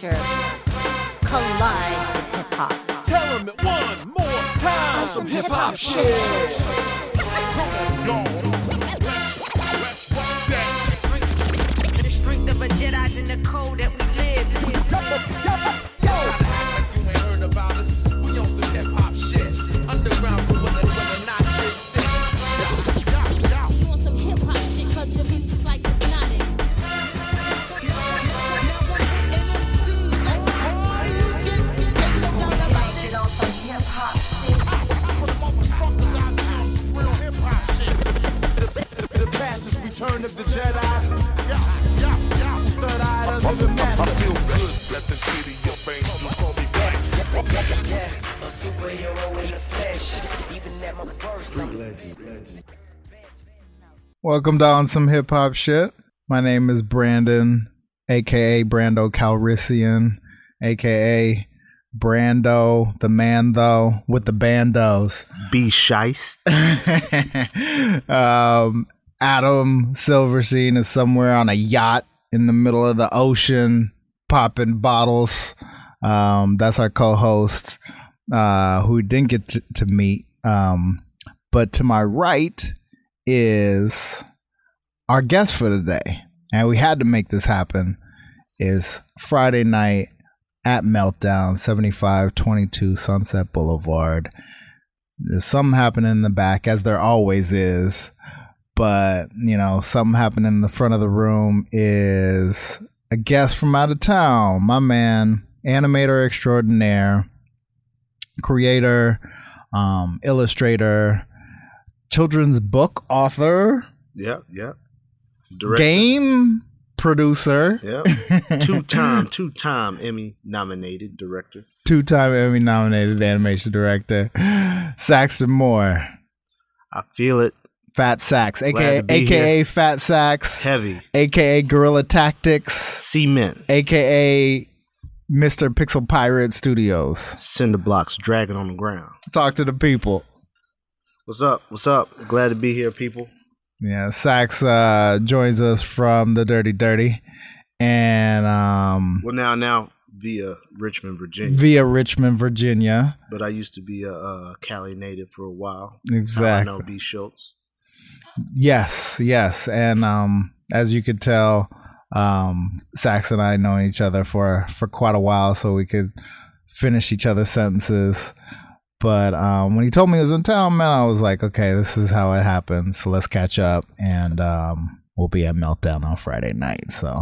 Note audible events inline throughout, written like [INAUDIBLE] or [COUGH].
culture collides with hip hop. Tell them it one more time. Some hip hop shit. The strength of a Jedi's in the code that we live. Yo, yo, yo. You ain't heard about us. We on some hip hop shit. Underground return of the Jedi. Yeah, yeah, yeah. Third eye under the mask. I feel good. Let the city of angels call me back. A superhero in the flesh, even at my worst. Welcome down some hip hop shit. My name is Brandon, aka Brando Calrissian, aka Brando, the man though, with the bandos. Be shice. [LAUGHS] um, Adam Silverstein is somewhere on a yacht in the middle of the ocean, popping bottles. Um, that's our co-host, uh, who didn't get to, to meet. Um, but to my right is our guest for today, and we had to make this happen. Is Friday night at Meltdown, seventy five twenty two Sunset Boulevard. There's something happening in the back, as there always is. But, you know, something happening in the front of the room is a guest from out of town. My man, animator extraordinaire, creator, um, illustrator, children's book author, Yep, yep. Director. game producer, Yep. [LAUGHS] two time, two time Emmy nominated director. two time Emmy nominated animation director, Saxton Moore. I feel it Fat Sacks, aka aka Fat Sacks, heavy. aka Guerrilla Tactics, Cement. aka Mr. Pixel Pirate Studios. Cinder blocks dragging on the ground. Talk to the people. What's up? What's up? Glad to be here, people. Yeah, Sacks uh, joins us from the Dirty Dirty, and um, Well, now, now via Richmond, Virginia. via Richmond, Virginia. but I used to be a, uh Cali native for a while. How I Exactly. know B. Schultz. Yes, yes, and um, as you could tell, um, Sax and I know each other for for quite a while, so we could finish each other's sentences. But um, when he told me he was in town, man, I was like, okay, this is how it happens. So let's catch up, and um, we'll be at Meltdown on Friday night. So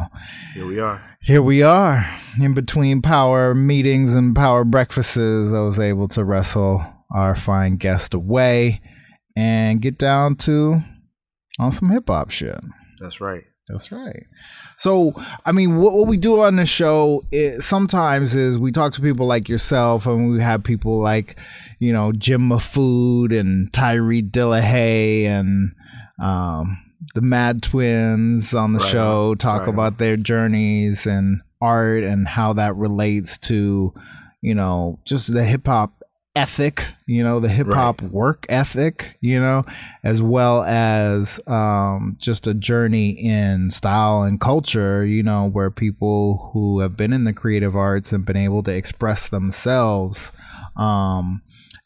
Here we are. here we are in between power meetings and power breakfasts. I was able to wrestle our fine guest away and get down to on some hip hop shit. That's right. That's right. So, I mean, what, what we do on the show is, sometimes is we talk to people like yourself, and we have people like, you know, Jim Mahfood and Tyree Dillihay and um, the Mad Twins on the Right show on. talk Right on. about their journeys and art and how that relates to, you know, just the hip hop ethic, you know, the hip hop work ethic, you know, as well as um, just a journey in style and culture, you know, where people who have been in the creative arts and been able to express themselves um,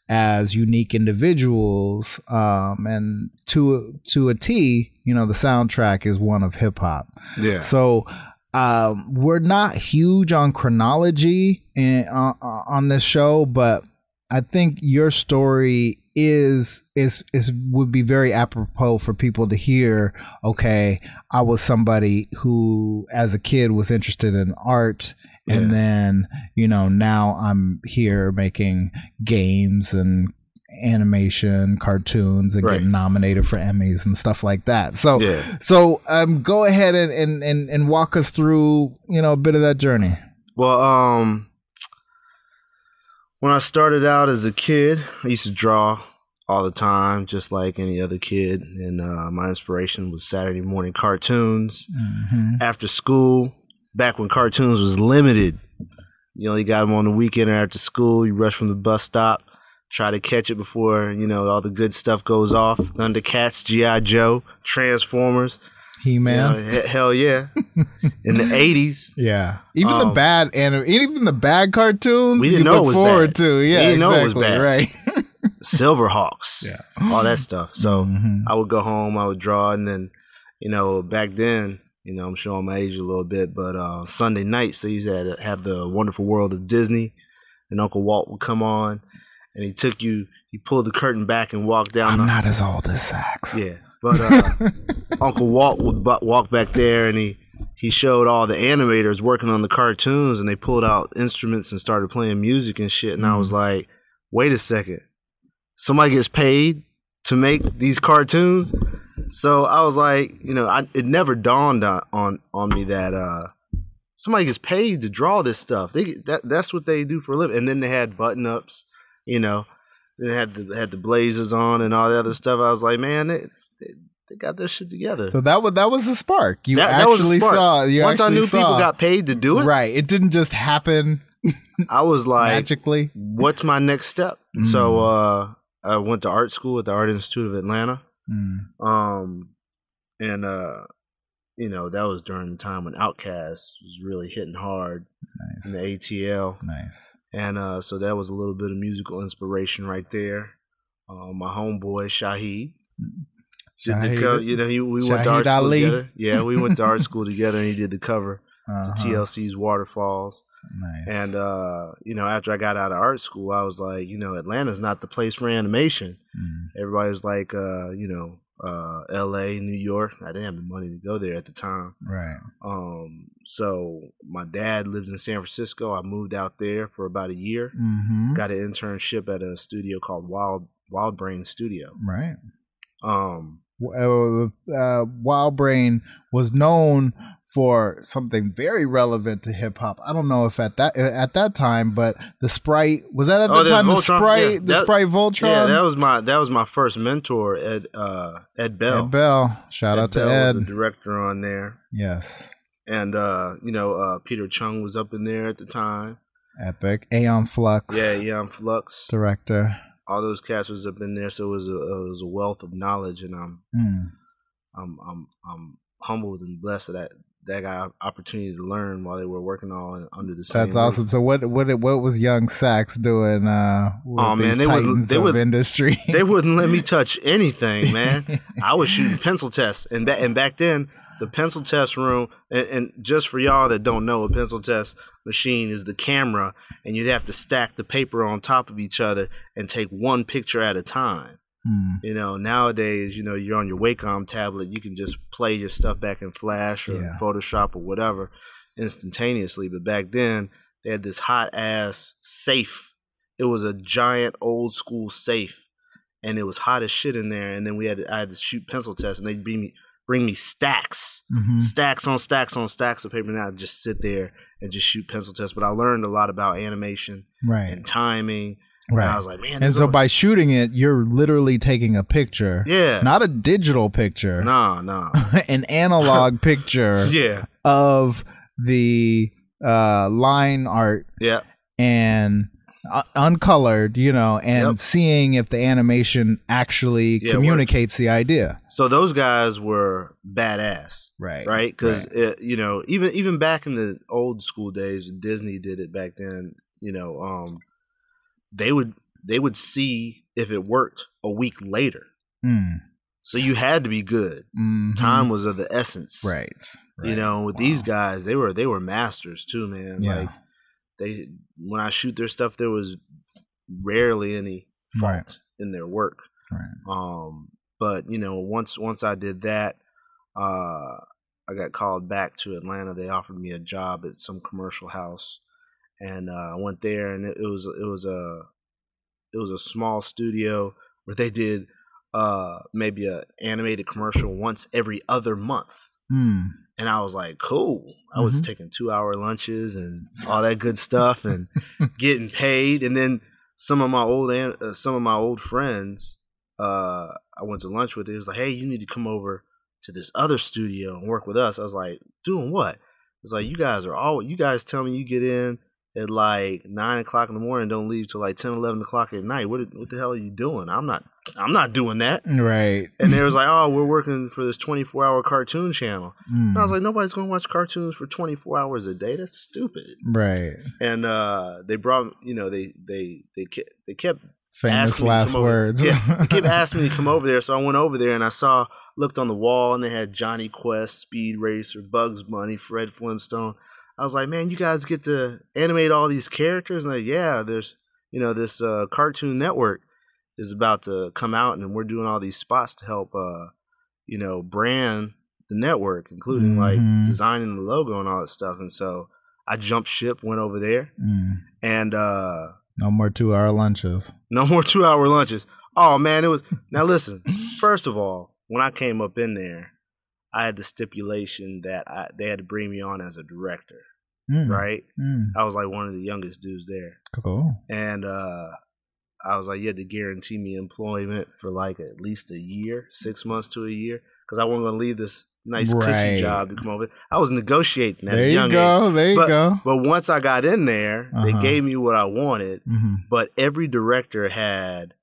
as unique individuals. Um, and to to a T, you know, the soundtrack is one of hip hop. Yeah. So um, we're not huge on chronology in, uh, uh, on this show, but I think your story is is is would be very apropos for people to hear. Okay, I was somebody who, as a kid, was interested in art. And Yeah. then, you know, now I'm here making games and animation, cartoons, and Right. getting nominated for Emmys and stuff like that. So, Yeah. so um, go ahead and, and, and, and walk us through, you know, a bit of that journey. Well, um, when I started out as a kid, I used to draw all the time, just like any other kid. And uh, my inspiration was Saturday morning cartoons. After school, back when cartoons was limited, you only got them on the weekend or after school. You rush from the bus stop, try to catch it before you know all the good stuff goes off. Thundercats, GI Joe, Transformers. He You Man. know, hell yeah. [LAUGHS] In the '80s, Yeah, even the Um, bad and even the bad cartoons We didn't you know it look was forward bad. to. We Yeah, didn't know it was bad. Right. [LAUGHS] Silverhawks, Yeah. all that stuff. So Mhm. I would go home, I would draw, and then, you know, back then, you know, I'm showing my age a little bit, but uh, Sunday nights they used to have the Wonderful World of Disney, and Uncle Walt would come on, and he took you, he pulled the curtain back and walked down. I'm the, not as old as Sax. Yeah, but uh, [LAUGHS] Uncle Walt would walk back there, and he he showed all the animators working on the cartoons, and they pulled out instruments and started playing music and shit. And I was like, wait a second, somebody gets paid to make these cartoons. So I was like, you know, I, it never dawned on, on on me that uh, somebody gets paid to draw this stuff. They that that's what they do for a living. And then they had button ups, you know, they had the had the blazers on and all the other stuff. I was like, man, they, they, got their shit together. So that was that was the spark. You That- that actually smart. saw. You Once I knew people got paid to do it, right. It didn't just happen I was [LAUGHS] like, magically. what's my next step? Mm. So uh, I went to art school at the Art Institute of Atlanta. Mm. Um, and uh, you know that was during the time when Outkast was really hitting hard in the ATL, Nice. and uh, so that was a little bit of musical inspiration right there. Uh, my homeboy Shahid did the cover. You know, he, we went to Shahid art school together. Yeah, we went to [LAUGHS] art school together, and he did the cover Uh-huh. to TLC's Waterfalls. Nice. And uh, you know, after I got out of art school, I was like, you know, Atlanta's not the place for animation. Mm. Everybody was like, uh, you know, uh, L.A., New York. I didn't have the money to go there at the time. Right. Um, so my dad lived in San Francisco. I moved out there for about a year. Mm-hmm. Got an internship at a studio called Wild Wild Brain Studio. Right. Um, uh, uh, Wild Brain was known for something very relevant to hip hop. I don't know if at that at that time, but the Sprite was that at the Oh, the time the Sprite yeah, the that- Sprite Voltron. yeah, that was my that was my first mentor, Ed uh, Ed Bell. Ed Bell. Shout Ed out to Bell Ed. was the director on there. yes. and uh, you know uh, Peter Chung was up in there at the time. Epic. Aeon Flux. Yeah, yeah, Flux. Director. All those casters was up in there, so it was a it was a wealth of knowledge, and I'm Mm. I'm I'm I'm humbled and blessed that that got opportunity to learn while they were working all under the same. That's roof. awesome. So what what what was young Sax doing uh with Oh, man, they would- they would- industry? They wouldn't let me [LAUGHS] touch anything, man. I was shooting [LAUGHS] pencil tests, and ba- and back then the pencil test room, and, and just for y'all that don't know, a pencil test machine is the camera, and you'd have to stack the paper on top of each other and take one picture at a time. Hmm. You know, nowadays, you know, you're on your Wacom tablet, you can just play your stuff back in Flash or Yeah. Photoshop or whatever instantaneously. But back then, they had this hot ass safe. It was a giant old school safe, and it was hot as shit in there. And then we had I had to shoot pencil tests, and they'd bring me bring me stacks, Mhm. stacks on stacks on stacks of paper. Now just sit there and just shoot pencil tests. But I learned a lot about animation Right. and timing. And Right. I was like, man, and so is- by shooting it, you're literally taking a picture. yeah, Not a digital picture. nah, nah. [LAUGHS] an analog [LAUGHS] picture Yeah, of the uh, line art yeah, and uh, uncolored, you know, and Yep. seeing if the animation actually Yeah, communicates the idea. So those guys were badass, Right. right? Because you know, even even back in the old school days, Disney did it back then. You know, um, they would they would see if it worked a week later. Mm. So you had to be good. Mhm. Time was of the essence, Right. You know, with Wow. these guys, they were they were masters too, man. Yeah. Like they when I shoot their stuff, there was rarely any fault Right. in their work. Right. Um, but you know, once once I did that, uh, I got called back to Atlanta. They offered me a job at some commercial house, and uh, I went there, and it, it was it was a it was a small studio where they did uh, maybe a animated commercial once every other month. Mm. And I was like, cool. I was Mhm. taking two hour lunches and all that good stuff and [LAUGHS] getting paid. And then some of my old uh, some of my old friends, uh, I went to lunch with. It was like, hey, you need to come over to this other studio and work with us. I was like, doing what? It's like you guys are all you guys tell me you get in at like nine o'clock in the morning. Don't leave till like 10, 11 o'clock at night. What what the hell are you doing? I'm not I'm not doing that. Right. And they was like, oh, we're working for this 24 hour cartoon channel. And I was Mm. like, nobody's gonna watch cartoons for 24 hours a day. That's stupid. Right. And uh, they brought, you know, they they they kept, they kept Famous asking me to last words. Yeah, they kept [LAUGHS] asking me to come over there, so I went over there and I saw, looked on the wall, and they had Jonny Quest, Speed Racer, Bugs Bunny, Fred Flintstone. I was like, man, you guys get to animate all these characters, and like, yeah, there's, you know, this uh, Cartoon Network is about to come out, and we're doing all these spots to help, uh, you know, brand the network, including Mhm. like designing the logo and all that stuff. And so I jumped ship, went over there, Mm. and uh, No more two hour lunches. no more two hour lunches. Oh man, it was now listen, [LAUGHS] first of all, when I came up in there, I had the stipulation that I, they had to bring me on as a director, Mm. right? Mm. I was like one of the youngest dudes there. Cool. And uh I was like, you had to guarantee me employment for like at least a year, six months to a year, because I wasn't gonna leave this nice Right. cushy job to come over. I was negotiating at There a you young go. age. There you but, go. But once I got in there, they Uh-huh. gave me what I wanted hmm but every director had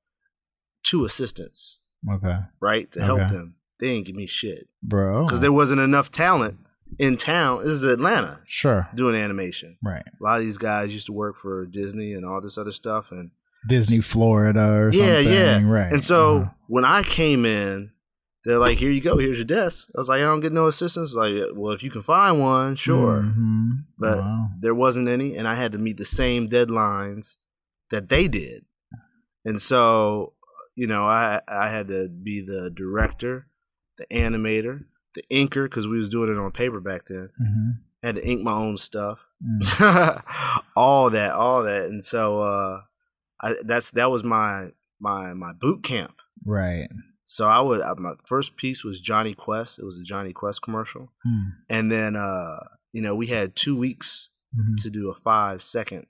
two assistants, Okay. right, to help them. They didn't give me shit Bro. because there wasn't enough talent in town. This is Atlanta Sure. doing animation. Right. A lot of these guys used to work for Disney and all this other stuff, and Disney Florida or yeah, something. yeah, Right. And so Uh-huh. when I came in, they're like, "Here you go. Here's your desk." I was like, "I don't get no assistance." Like, well, if you can find one, sure. Mhm. But Wow. there wasn't any, and I had to meet the same deadlines that they did. And so, you know, I I had to be the director, the animator, the inker because we was doing it on paper back then. Mhm. I had to ink my own stuff, Mm. [LAUGHS] all that, all that, and so uh, I, that's that was my my my boot camp. Right. So I would uh, my first piece was Jonny Quest. It was a Jonny Quest commercial, Mm. and then uh, you know we had two weeks Mhm. to do a five second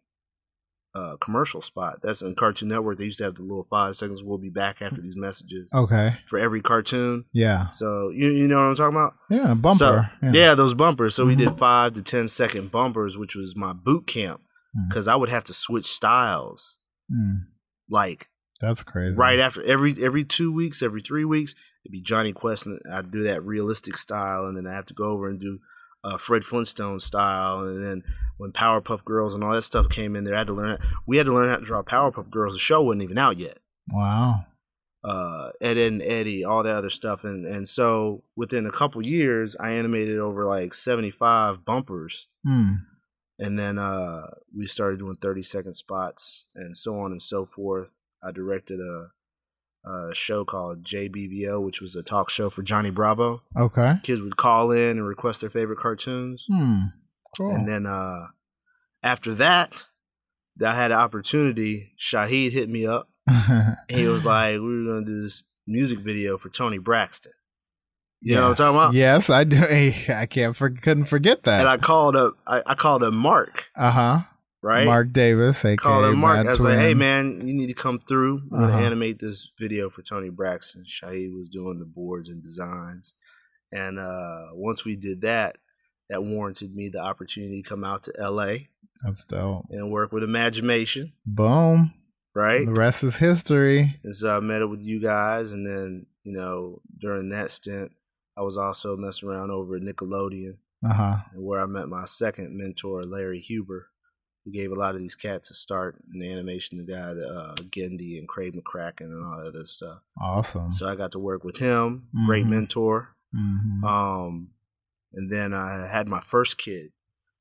uh, commercial spot. That's in Cartoon Network. They used to have the little five seconds. We'll be back after these messages Okay. for every cartoon. Yeah. So you you know what I'm talking about? Yeah. Bumper. So, yeah. yeah. those bumpers. So we Mhm. did five to ten second bumpers, which was my boot camp Mm. because I would have to switch styles Mm. like That's crazy. right after every every two weeks, every three weeks. It'd be Jonny Quest, and I'd do that realistic style, and then I have to go over and do uh, Fred Flintstone style, and then when Powerpuff Girls and all that stuff came in there, I had to learn. We had to learn how to draw Powerpuff Girls. The show wasn't even out yet. Wow. Uh, Ed, Edd and Eddy, all that other stuff, and and so within a couple years, I animated over like seventy five bumpers, Hmm. and then uh, we started doing thirty second spots, and so on and so forth. I directed a, a show called JBVO, which was a talk show for Johnny Bravo. Okay. Kids would call in and request their favorite cartoons, Hmm. Cool. and then uh, after that, I had an opportunity. Shahid hit me up. [LAUGHS] He was like, "We were gonna do this music video for Toni Braxton." You know what I'm talking about? Yes, I do. [LAUGHS] I can't for, couldn't forget that. And I called up. I, I called up Mark. uh huh. Right. Mark Davis, aka called him Mark. Mad I was like, "Hey man, you need to come through. We're gonna Uh-huh. animate this video for Toni Braxton." Shahid was doing the boards and designs, and uh, once we did that, that warranted me the opportunity to come out to L.A. That's dope. and work with Imagination. Boom. Right. The rest is history. And so I met up with you guys, and then you know during that stint, I was also messing around over at Nickelodeon, Uh huh. and where I met my second mentor, Larry Huber, who gave a lot of these cats a start in animation. The guy, that, uh, Genndy and Craig McCracken, and all that other stuff. Awesome. So I got to work with him. Great Mhm. mentor. Mhm. Um, and then I had my first kid,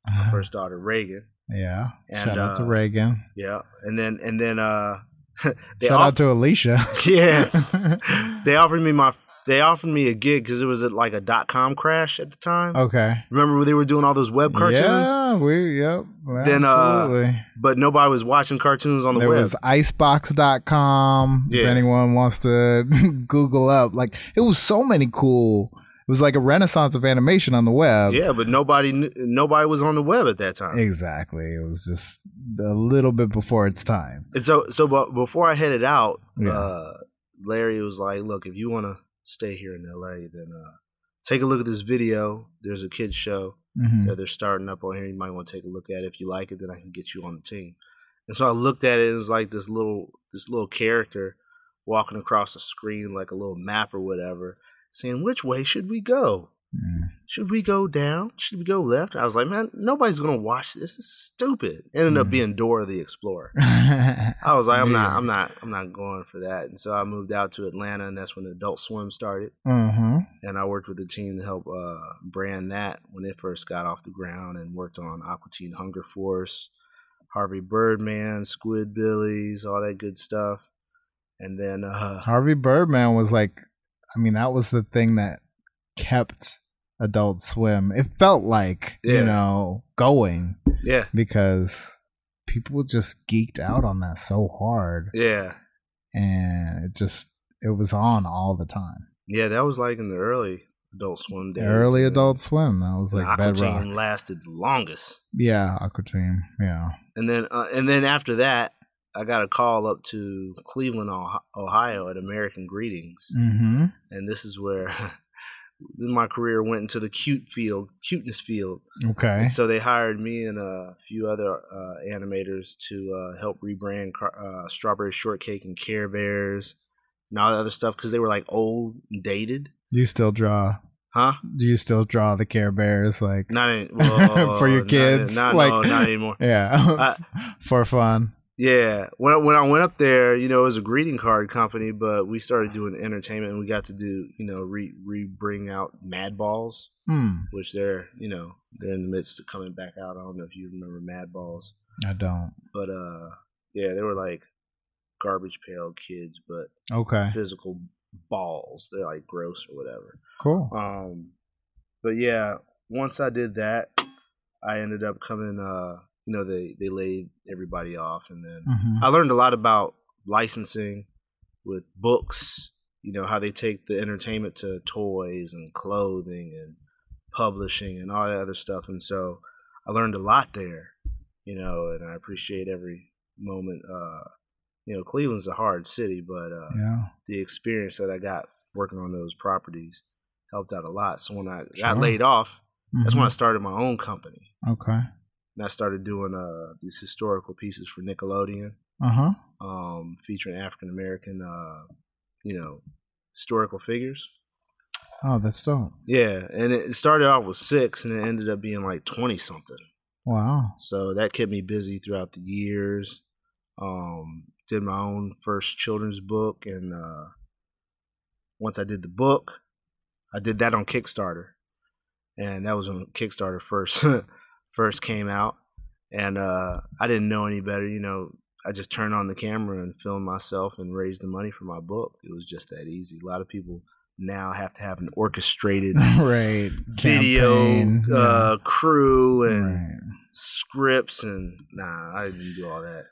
my first daughter, Reagan. yeah. and, Shout out to uh, Reagan. Yeah, and then and then uh, [LAUGHS] they Shout off- out to Alicia. [LAUGHS] yeah. [LAUGHS] they offered me my they offered me a gig because it was at like a dot com crash at the time. okay. Remember when they were doing all those web cartoons? Yeah, we yep. Then, uh. But nobody was watching cartoons on the there web. was icebox.com if Yeah. anyone wants to [LAUGHS] google up like it was so many cool it was like a renaissance of animation on the web yeah, but nobody nobody was on the web at that time. exactly it was just a little bit before its time And so so before I headed out, Yeah. uh, Larry was like, "Look, if you want to stay here in L.A., then uh, take a look at this video. There's a kids show. Mhm. that they're starting up on here. You might want to take a look at it. If you like it, then I can get you on the team. And so I looked at it. It was like this little this little character walking across the screen like a little map or whatever, saying which way should we go? Mm. Should we go down? Should we go left? I was like, man, nobody's gonna watch this. This is stupid. Ended up Mm. being Dora the Explorer. [LAUGHS] I was like, I'm not, I'm not, I'm not going for that. And so I moved out to Atlanta, and that's when Adult Swim started. Mhm. And I worked with the team to help uh, brand that when it first got off the ground, and worked on Aqua Teen Hunger Force, Harvey Birdman, Squidbillies, all that good stuff. And then, uh, Harvey Birdman was like, I mean, that was the thing that kept Adult Swim. It felt like, Yeah. you know, going yeah, because people just geeked out on that so hard. yeah, And it just, it was on all the time. yeah. That was like in the early Adult Swim days. Early Adult Swim. That was like Aqua bedrock. Teen lasted the longest. Yeah, Aqua Teen. Yeah. And then, uh, and then after that, I got a call up to Cleveland, Ohio, at American Greetings, Mm-hmm. and this is where [LAUGHS] my career went into the cute field, cuteness field. Okay. And so they hired me and a few other uh, animators to uh, help rebrand Car- uh, Strawberry Shortcake and Care Bears and all that other stuff because they were like old and dated, Do you still draw? huh? Do you still draw the Care Bears like Not any, [LAUGHS] well, for your kids? Not, like, no, not anymore. [LAUGHS] Yeah, [LAUGHS] for fun. Yeah, when when I went up there, you know, it was a greeting card company, but we started doing entertainment. and We got to do, you know, re re bring out Madballs, Hmm. which they're, you know, they're in the midst of coming back out. I don't know if you remember Madballs, I don't. but uh, yeah, they were like garbage pail kids, but Okay. physical balls. They're like gross or whatever. Cool. Um, but yeah, once I did that, I ended up coming. Uh, you know, they they laid everybody off, and then Mhm. I learned a lot about licensing with books. You know how they take the entertainment to toys and clothing and publishing and all that other stuff, and so I learned a lot there. You know, and I appreciate every moment. Uh, you know, Cleveland's a hard city, but uh, Yeah. the experience that I got working on those properties helped out a lot. So when I Sure. got laid off, that's when I Mhm. started my own company. Okay. And I started doing uh, these historical pieces for Nickelodeon, Uh huh. um, featuring African American, uh, you know, historical figures. Oh, that's dope. Yeah, and it started off with six, and it ended up being like twenty something. Wow. So that kept me busy throughout the years. Um, did my own first children's book, and uh, once I did the book, I did that on Kickstarter, and that was on Kickstarter first [LAUGHS] first came out. And uh, I didn't know any better, you know. I just turned on the camera and filmed myself and raised the money for my book. It was just that easy. A lot of people now have to have an orchestrated [LAUGHS] right. video Campaign. uh, crew and right. scripts and nah, I didn't do all that.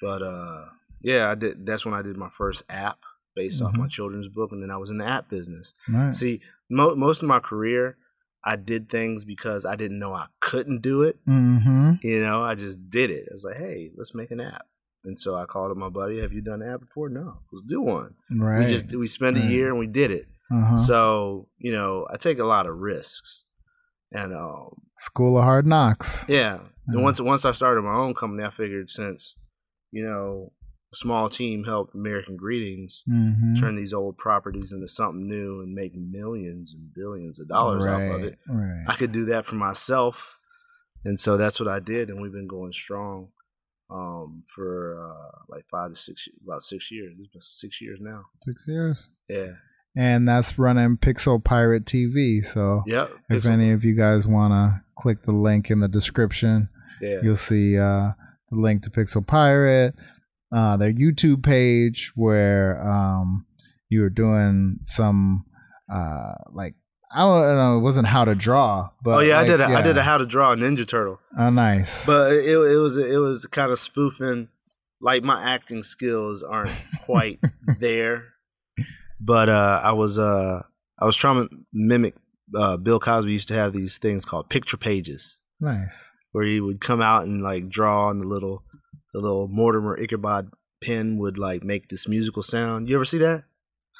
But uh yeah, I did that's when I did my first app based off Mhm. my children's book and then I was in the app business. Right. See, mo- most of my career I did things because I didn't know I couldn't do it. Mm-hmm. You know, I just did it. I was like, "Hey, let's make an app." And so I called up my buddy, "Have you done an app before?" "No." "Let's do one." Right. We just we spent a year and we did it. uh-huh. So, you know, I take a lot of risks. And um School of Hard Knocks. yeah. And Mhm. once once I started my own company, I figured since, you know, small team helped American Greetings Mm-hmm. turn these old properties into something new and make millions and billions of dollars right. off of it. Right. I could do that for myself. And so that's what I did and we've been going strong um for uh like 5 to 6 about 6 years. It's been 6 years now. Six years. Yeah. And that's running Pixel Pirate TV. So Yep. if Pixel- any of you guys want to click the link in the description, yeah. you'll see uh, the link to Pixel Pirate, uh, their YouTube page where um, you were doing some uh, like I don't know, it wasn't how to draw, but oh yeah, like, I did I did a how to draw a Ninja Turtle. Oh, nice. but it, it was it was kind of spoofing like my acting skills aren't [LAUGHS] quite there but uh i was uh i was trying to mimic uh bill cosby used to have these things called picture pages nice. where he would come out and like draw on the little the little mortimer ichabod pen would like make this musical sound you ever see that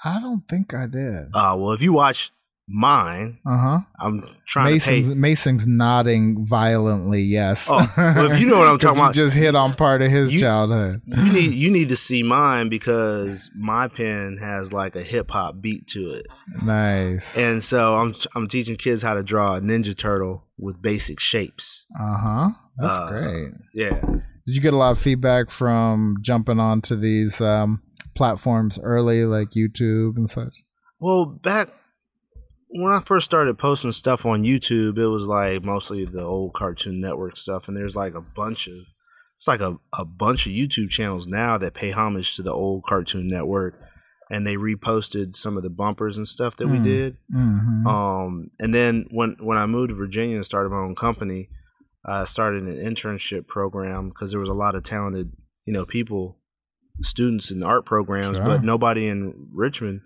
I don't think I did. uh well if you watch mine. Uh huh. I'm trying Mason's to pay. Mason's nodding violently. Yes. Oh, well, if you know what I'm [LAUGHS] talking about. Just hit on part of his You- childhood. you need [LAUGHS] you need to see mine because my pen has like a hip hop beat to it, Nice. and so I'm I'm teaching kids how to draw a Ninja Turtle with basic shapes. Uh huh. That's Uh, great. Yeah, Did you get a lot of feedback from jumping onto these um, platforms early, like YouTube and such? Well, back when I first started posting stuff on YouTube, it was like mostly the old Cartoon Network stuff, and there's like a bunch of it's like a, a bunch of YouTube channels now that pay homage to the old Cartoon Network, and they reposted some of the bumpers and stuff that we Hmm. did. Mm-hmm. Um, and then when when I moved to Virginia and started my own company, I started an internship program because there was a lot of talented, you know, people, students in art programs, Sure. but nobody in Richmond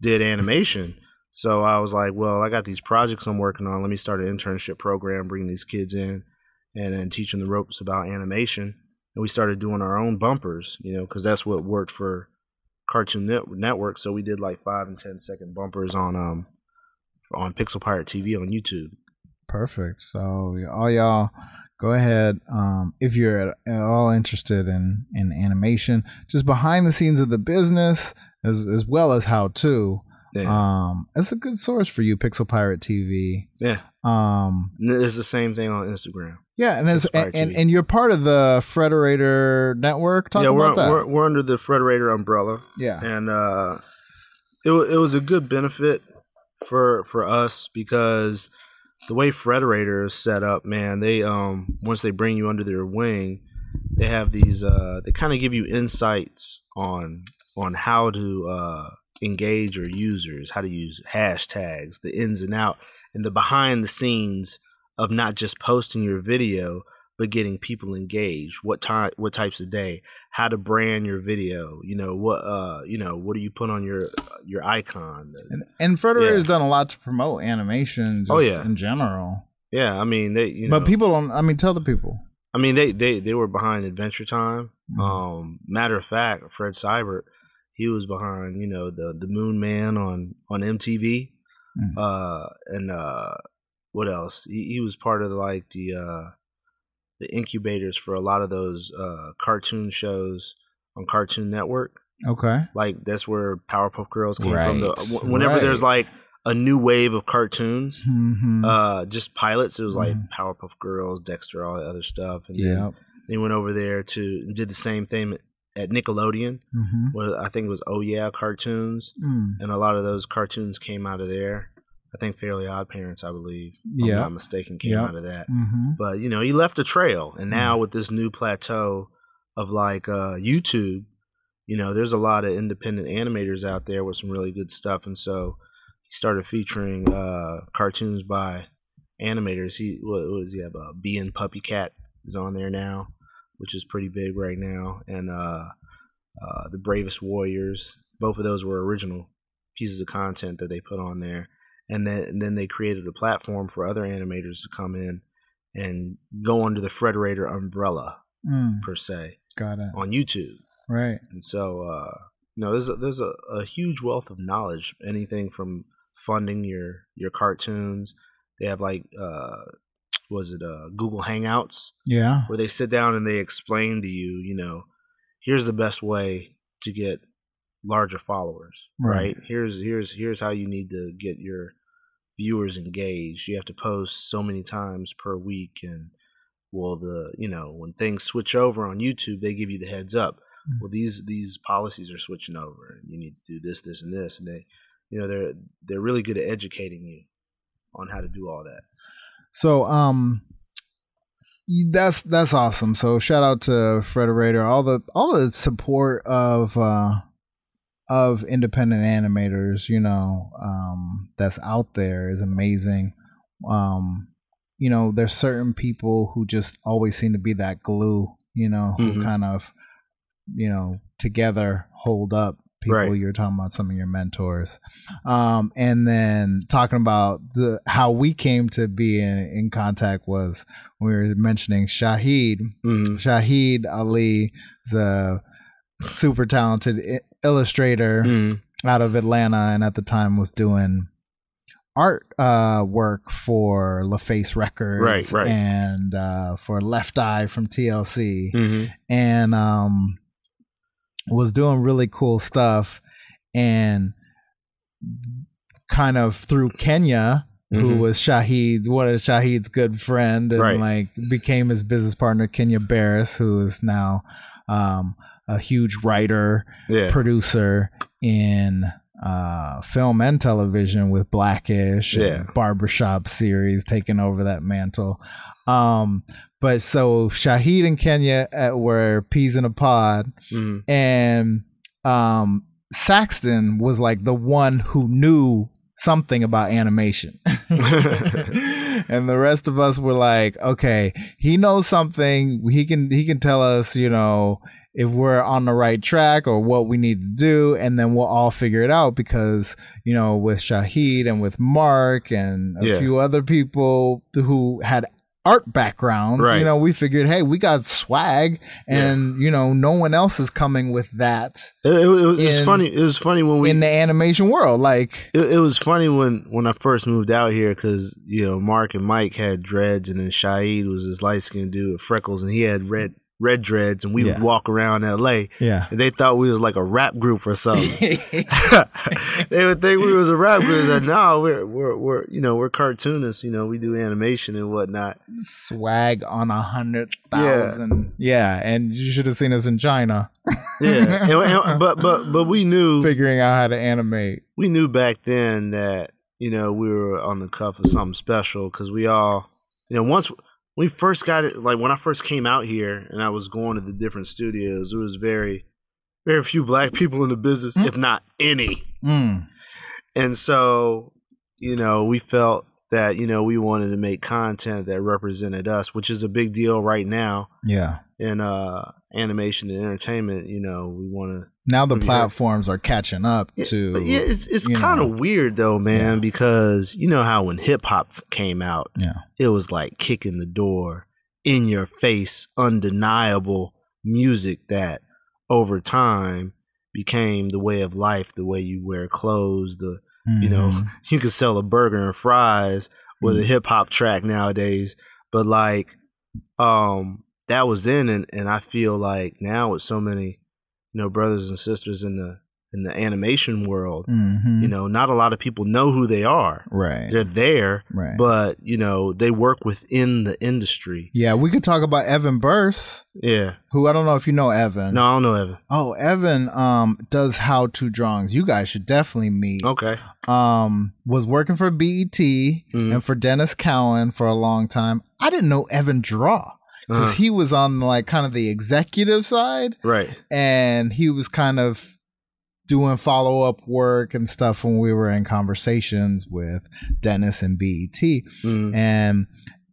did animation. So I was like, well, I got these projects I'm working on. Let me start an internship program, bring these kids in, and then teach them the ropes about animation. And we started doing our own bumpers, you know, because that's what worked for Cartoon Net- Network. So we did like five and ten second bumpers on um on Pixel Pirate TV on YouTube. Perfect. So all y'all go ahead um, if you're at, all interested in in animation, just behind the scenes of the business as as well as how to. Yeah, Um, it's a good source for you, Pixel Pirate TV. yeah. Um, It's the same thing on Instagram. yeah, and it's, Pixel and, and you're part of the Frederator network. Talk yeah, we're, that. we're we're under the Frederator umbrella. yeah. and uh, it it was a good benefit for for us because the way Frederator is set up, man, they um once they bring you under their wing, they have these uh they kind of give you insights on on how to uh engage your users, how to use hashtags, the ins and out, and the behind the scenes of not just posting your video but getting people engaged. What time? What types of day? How to brand your video? You know what? Uh, you know what do you put on your your icon? And, and Frederator's Yeah. done a lot to promote animation just Oh, yeah. in general. Yeah, I mean they. You know, but people don't, I mean, tell the people. I mean they they they were behind Adventure Time. Mhm. Um, matter of fact, Fred Seibert, he was behind you know the the Moon Man on on MTV. Mhm. Uh, and uh, what else? He, he was part of like the uh the incubators for a lot of those uh cartoon shows on Cartoon Network. Okay. Like that's where Powerpuff Girls came from. The, Right, whenever there's like a new wave of cartoons, Mm-hmm. uh, just pilots, it was like Mhm. Powerpuff Girls, Dexter, all that other stuff, and then yeah. they went over there to did the same thing at Nickelodeon. Mm-hmm. Where I think it was Oh Yeah cartoons, Mm. and a lot of those cartoons came out of there. I think Fairly Odd Parents, I believe, if Yeah. I'm not mistaken, came Yeah. out of that. Mm-hmm. But you know, he left a trail, and now with this new plateau of like uh, YouTube, you know, there's a lot of independent animators out there with some really good stuff, and so he started featuring uh, cartoons by animators. He what, what does he have? Uh, Bee and Puppy Cat is on there now, which is pretty big right now, and uh, uh, the Bravest Warriors. Both of those were original pieces of content that they put on there, and then and then they created a platform for other animators to come in and go under the Frederator umbrella Mm. per se Got it. on YouTube. Right. And so, uh, you know, there's a, there's a, a huge wealth of knowledge. Anything from funding your your cartoons. They have like, uh, was it uh, Google Hangouts Yeah. where they sit down and they explain to you, you know, here's the best way to get larger followers, Right. right? Here's here's here's how you need to get your viewers engaged. You have to post so many times per week and well the you know when things switch over on YouTube they give you the heads up. Mm. Well these these policies are switching over and you need to do this this and this and they you know they're they're really good at educating you on how to do all that. So um that's that's awesome. So shout out to Frederator, all the all the support of uh of independent animators, you know, um that's out there is amazing. Um you know, there's certain people who just always seem to be that glue, you know, who Mhm. kind of you know, together hold up people Right. you're talking about some of your mentors um and then talking about the how we came to be in, in contact was we were mentioning shahid Mm-hmm. shahid ali a super talented illustrator Mm-hmm. out of atlanta and at the time was doing art uh, work for LaFace Records, Right, right. and uh, for Left Eye from TLC, hmm and um, was doing really cool stuff, and kind of through Kenya. Who Mhm. was Shahid, one of Shahid's good friend, and Right. like became his business partner, Kenya Barris, who is now um, a huge writer, Yeah. producer in uh, film and television with Blackish, and Yeah. barbershop series, taking over that mantle. Um, but so Shahid and Kenya uh, were peas in a pod, Mhm. and um, Saxton was like the one who knew something about animation. [LAUGHS] and the rest of us were like, okay, he knows something. He can he can tell us, you know, if we're on the right track or what we need to do, and then we'll all figure it out because, you know, with Shahid and with Mark and a Yeah. few other people who had art backgrounds, Right. you know, we figured, hey, we got swag and you know, no one else is coming with that It, it, it was In- funny. It was funny when we in the animation world. Like it, it was funny when when I first moved out here because you know Mark and Mike had dreads, and then Shahid was this light skinned dude with freckles, and he had red red dreads, and we Yeah. would walk around L.A. Yeah. and they thought we was like a rap group or something. [LAUGHS] [LAUGHS] they would think we was a rap group. Like, no, we're we're we're you know we're cartoonists. You know, we do animation and whatnot. swag on a hundred thousand. Yeah. and you should have seen us in China [LAUGHS] Yeah, and, and- but but but we knew figuring out how to animate. we knew back then that you know we were on the cuff of something special because we all you know once we first got it like when i first came out here and i was going to the different studios it was very very few black [LAUGHS] people in the business if not any Mm. and so you know we felt that you know we wanted to make content that represented us which is a big deal right now Yeah. in uh animation and entertainment you know we want to Now the platforms are catching up to yeah, it's it's kind of weird though, man, Yeah. because you know how when hip hop came out, Yeah. it was like kicking the door, in your face, undeniable music that over time became the way of life, the way you wear clothes, the you know, you could sell a burger and fries with Mm. a hip hop track nowadays, but like um that was then and, and I feel like now with so many you know brothers and sisters in the in the animation world, Mhm. you know, not a lot of people know who they are. right. They're there, Right. but you know, they work within the industry. yeah, we could talk about Evan Burse, Yeah. who I don't know if you know Evan. No, I don't know Evan. Oh, Evan um does how to drawings. You guys should definitely meet. Okay. Um was working for BET Mhm. and for Denys Cowan for a long time. I didn't know Evan draw because Uh-huh. he was on like kind of the executive side Right. and he was kind of doing follow up work and stuff when we were in conversations with Denys and BET. Mhm. And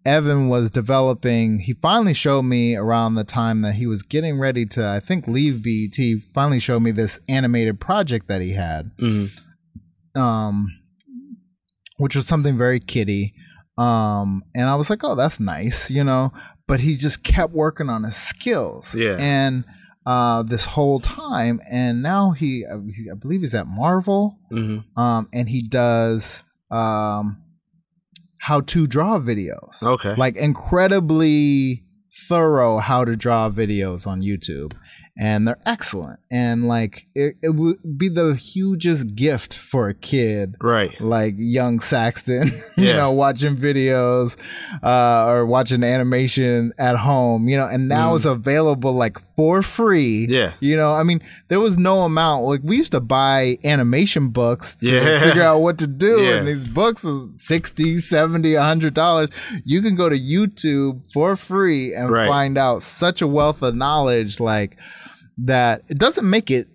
Evan was developing, he finally showed me around the time that he was getting ready to, I think, leave BET, finally showed me this animated project that he had, Mhm. um, which was something very kiddie. Um, and I was like, oh, that's nice, you know, but he just kept working on his skills. Yeah. And uh, this whole time, and now he, uh, he- I believe he's at Marvel, Mhm. um, and he does um, how to draw videos. Okay. Like incredibly thorough how to draw videos on YouTube. And they're excellent. And like it, it would be the hugest gift for a kid right. like young Saxton, [LAUGHS] you Yeah. know, watching videos uh, or watching animation at home, you know, and now Mm. it's available like for free. Yeah. You know, I mean, there was no amount. Like we used to buy animation books to Yeah. figure out what to do. Yeah. And these books are 60, 70, 100 dollars. You can go to YouTube for free and Right. find out such a wealth of knowledge like that it doesn't make it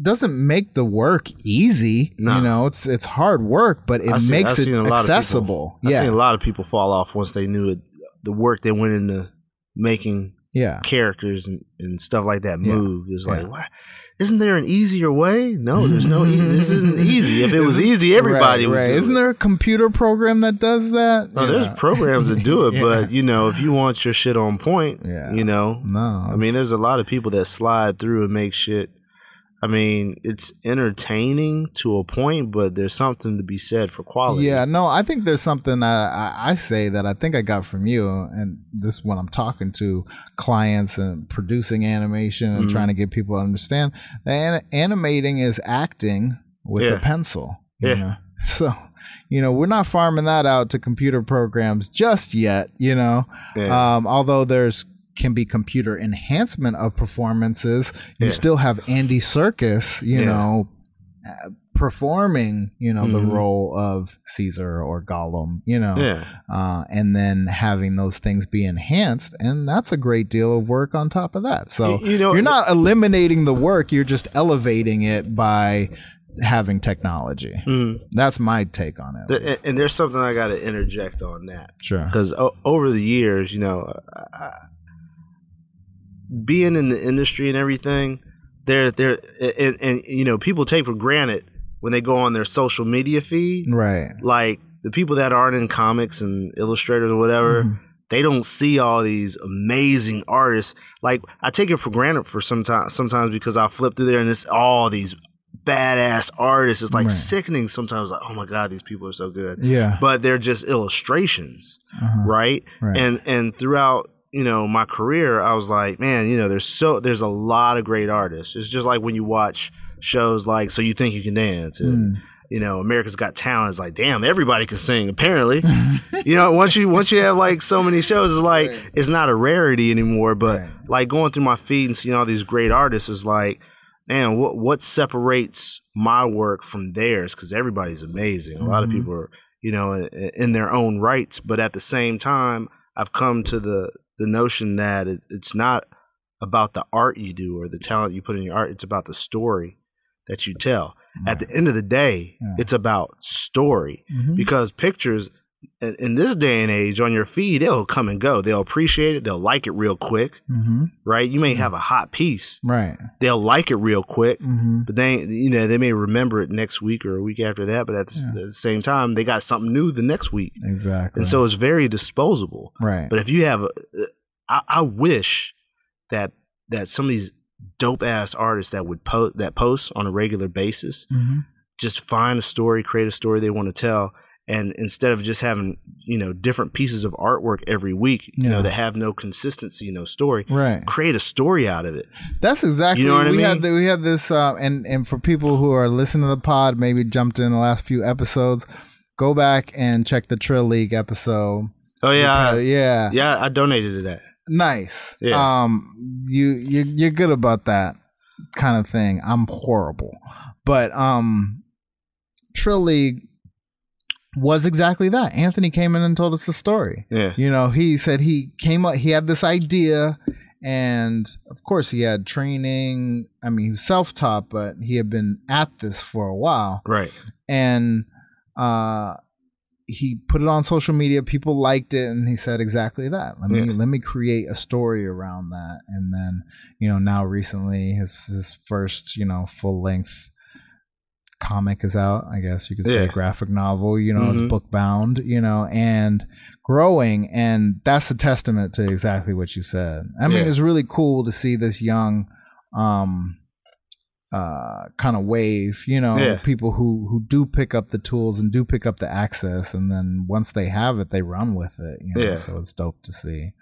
doesn't make the work easy. No. You know, it's it's hard work, but it I've makes it seen a lot of people- accessible. I've yeah, seen a lot of people fall off once they knew it, the work they went into making yeah, characters and, and stuff like that Yeah. move. It's like, Yeah. what? Isn't there an easier way? No, there's no. E- this isn't [LAUGHS] easy. If it was easy, everybody right, would. right. Isn't it. there a computer program that does that? No, there's programs that do it, [LAUGHS] Yeah. but you know, if you want your shit on point, Yeah. you know, No, I mean, there's a lot of people that slide through and make shit I mean, it's entertaining to a point, but there's something to be said for quality. Yeah, no, I think there's something that I, I say that I think I got from you, and this is when I'm talking to clients and producing animation and Mhm. trying to get people to understand that an- animating is acting with Yeah. a pencil. you Yeah. know? [LAUGHS] So, you know, we're not farming that out to computer programs just yet, you know. Yeah. Um, although there's can be computer enhancement of performances, you Yeah. still have Andy Serkis, you Yeah. know, uh, performing, you know, the Mhm. role of Caesar or Gollum, you know, Yeah. uh, and then having those things be enhanced, and that's a great deal of work on top of that. So you know- you're not eliminating the work; you're just elevating it by having technology. Mm. That's my take on it. The- and, and there's something I got to interject on that. Sure. Because o- over the years, you know, I, being in the industry and everything, there, there, and, and you know, people take for granted when they go on their social media feed, Right. like the people that aren't in comics and illustrators or whatever. Mhm. They don't see all these amazing artists. Like I take it for granted for sometimes, sometimes because I'll flip through there and it's all these badass artists. It's like Right. sickening sometimes. Like, oh my god, these people are so good Yeah. but they're just illustrations, Uh-huh. right? Right. And and throughout you know my career, I was like, man, you know, there's so there's a lot of great artists. It's just like when you watch shows like So You Think You Can Dance, and Mm. you know, America's Got Talent. It's like, damn, everybody can sing. Apparently, [LAUGHS] you know, once you once you have like so many shows, it's like it's not a rarity anymore. But Right. like going through my feed and seeing all these great artists is like. Man, what what separates my work from theirs? Because everybody's amazing. A lot of Mhm. people are you know, in, in their own rights. But at the same time, I've come to the the notion that it, it's not about the art you do or the talent you put in your art. It's about the story that you tell. At the end of the day, Yeah. it's about story Mhm. because pictures. In, this day and age, on your feed, they'll come and go. They'll appreciate it. They'll like it real quick, Mhm. right? You may have a hot piece. Right. They'll like it real quick, hmm but they, you know, they may remember it next week or a week after that. But at the, Yeah. at the same time, they got something new the next week, Exactly. and so it's very disposable. right. But if you have, a, I, I wish that that some of these dope ass artists that would post that post on a regular basis hmm just find a story, create a story they want to tell, and instead of just having you know different pieces of artwork every week, you Yeah. know that have no consistency, no story, Right. create a story out of it. That's exactly. You know what I we mean? had the, we had this, uh, and and for people who are listening to the pod, maybe jumped in the last few episodes, go back and check the Trill League episode. Oh yeah, yeah, yeah, I donated to that. nice. Yeah. Um, you you you're good about that kind of thing. I'm horrible, but um, Trill League was exactly that. Anthony came in and told us the story. Yeah, You know, he said he came up, he had this idea, and of course, he had training. I mean, he was self taught, but he had been at this for a while. right. And uh, he put it on social media. People liked it, and he said exactly that. Let me Yeah. let me create a story around that. And then, you know, now recently, his his first, you know, full length comic is out. I guess you could say Yeah. graphic novel. You know, Mhm. it's book bound. You know, and growing, and that's a testament to exactly what you said. I mean, Yeah. it's really cool to see this young. um uh kind of wave you know Yeah. people who who do pick up the tools and do pick up the access and then once they have it they run with it you know Yeah. so it's dope to see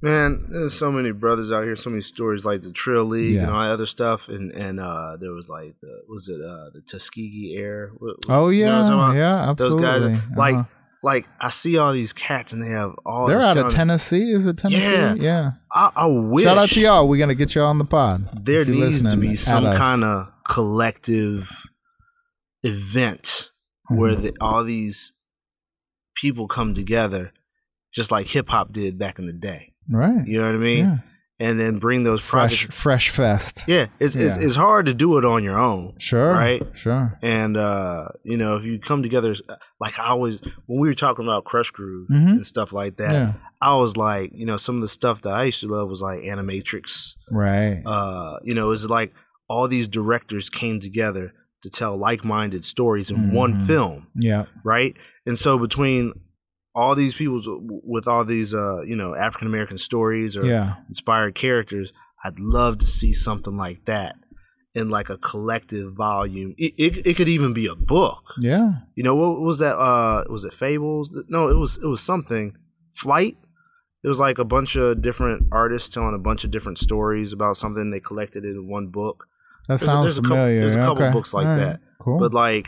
Man, there's so many brothers out here, so many stories like the Trill League Yeah. and all that other stuff, and and uh, there was like the was it uh, the Tuskegee Air? What- what- oh you know yeah what I'm talking about? yeah Those guys, like Uh-huh. like I see all these cats and they have all. they're this out of tennessee is it tennessee Yeah. yeah I, I wish. shout out to y'all we're gonna get y'all on the pod There needs to be some kind of collective event where Mhm. the, all these people come together, just like hip hop did back in the day. Right You know what I mean? yeah. And then bring those fresh projects. fresh fest Yeah, it's, it's Yeah. it's hard to do it on your own. sure Right. sure And uh, you know, if you come together, like I always when we were talking about Crush Groove Mhm. and stuff like that, yeah I was like, you know, some of the stuff that I used to love was like Animatrix. right Uh, you know, it was like all these directors came together to tell like-minded stories in one Mhm. film, yeah right? And so between all these people with all these, uh, you know, African American stories or yeah inspired characters, I'd love to see something like that in like a collective volume. It, it it could even be a book. Yeah. You know what was that? Uh, was it Fables? No, it was it was something. Flight. It was like a bunch of different artists telling a bunch of different stories about something they collected in one book. That There's a- sounds there's a couple- familiar. there's a couple Okay. books like right. that. Cool. But like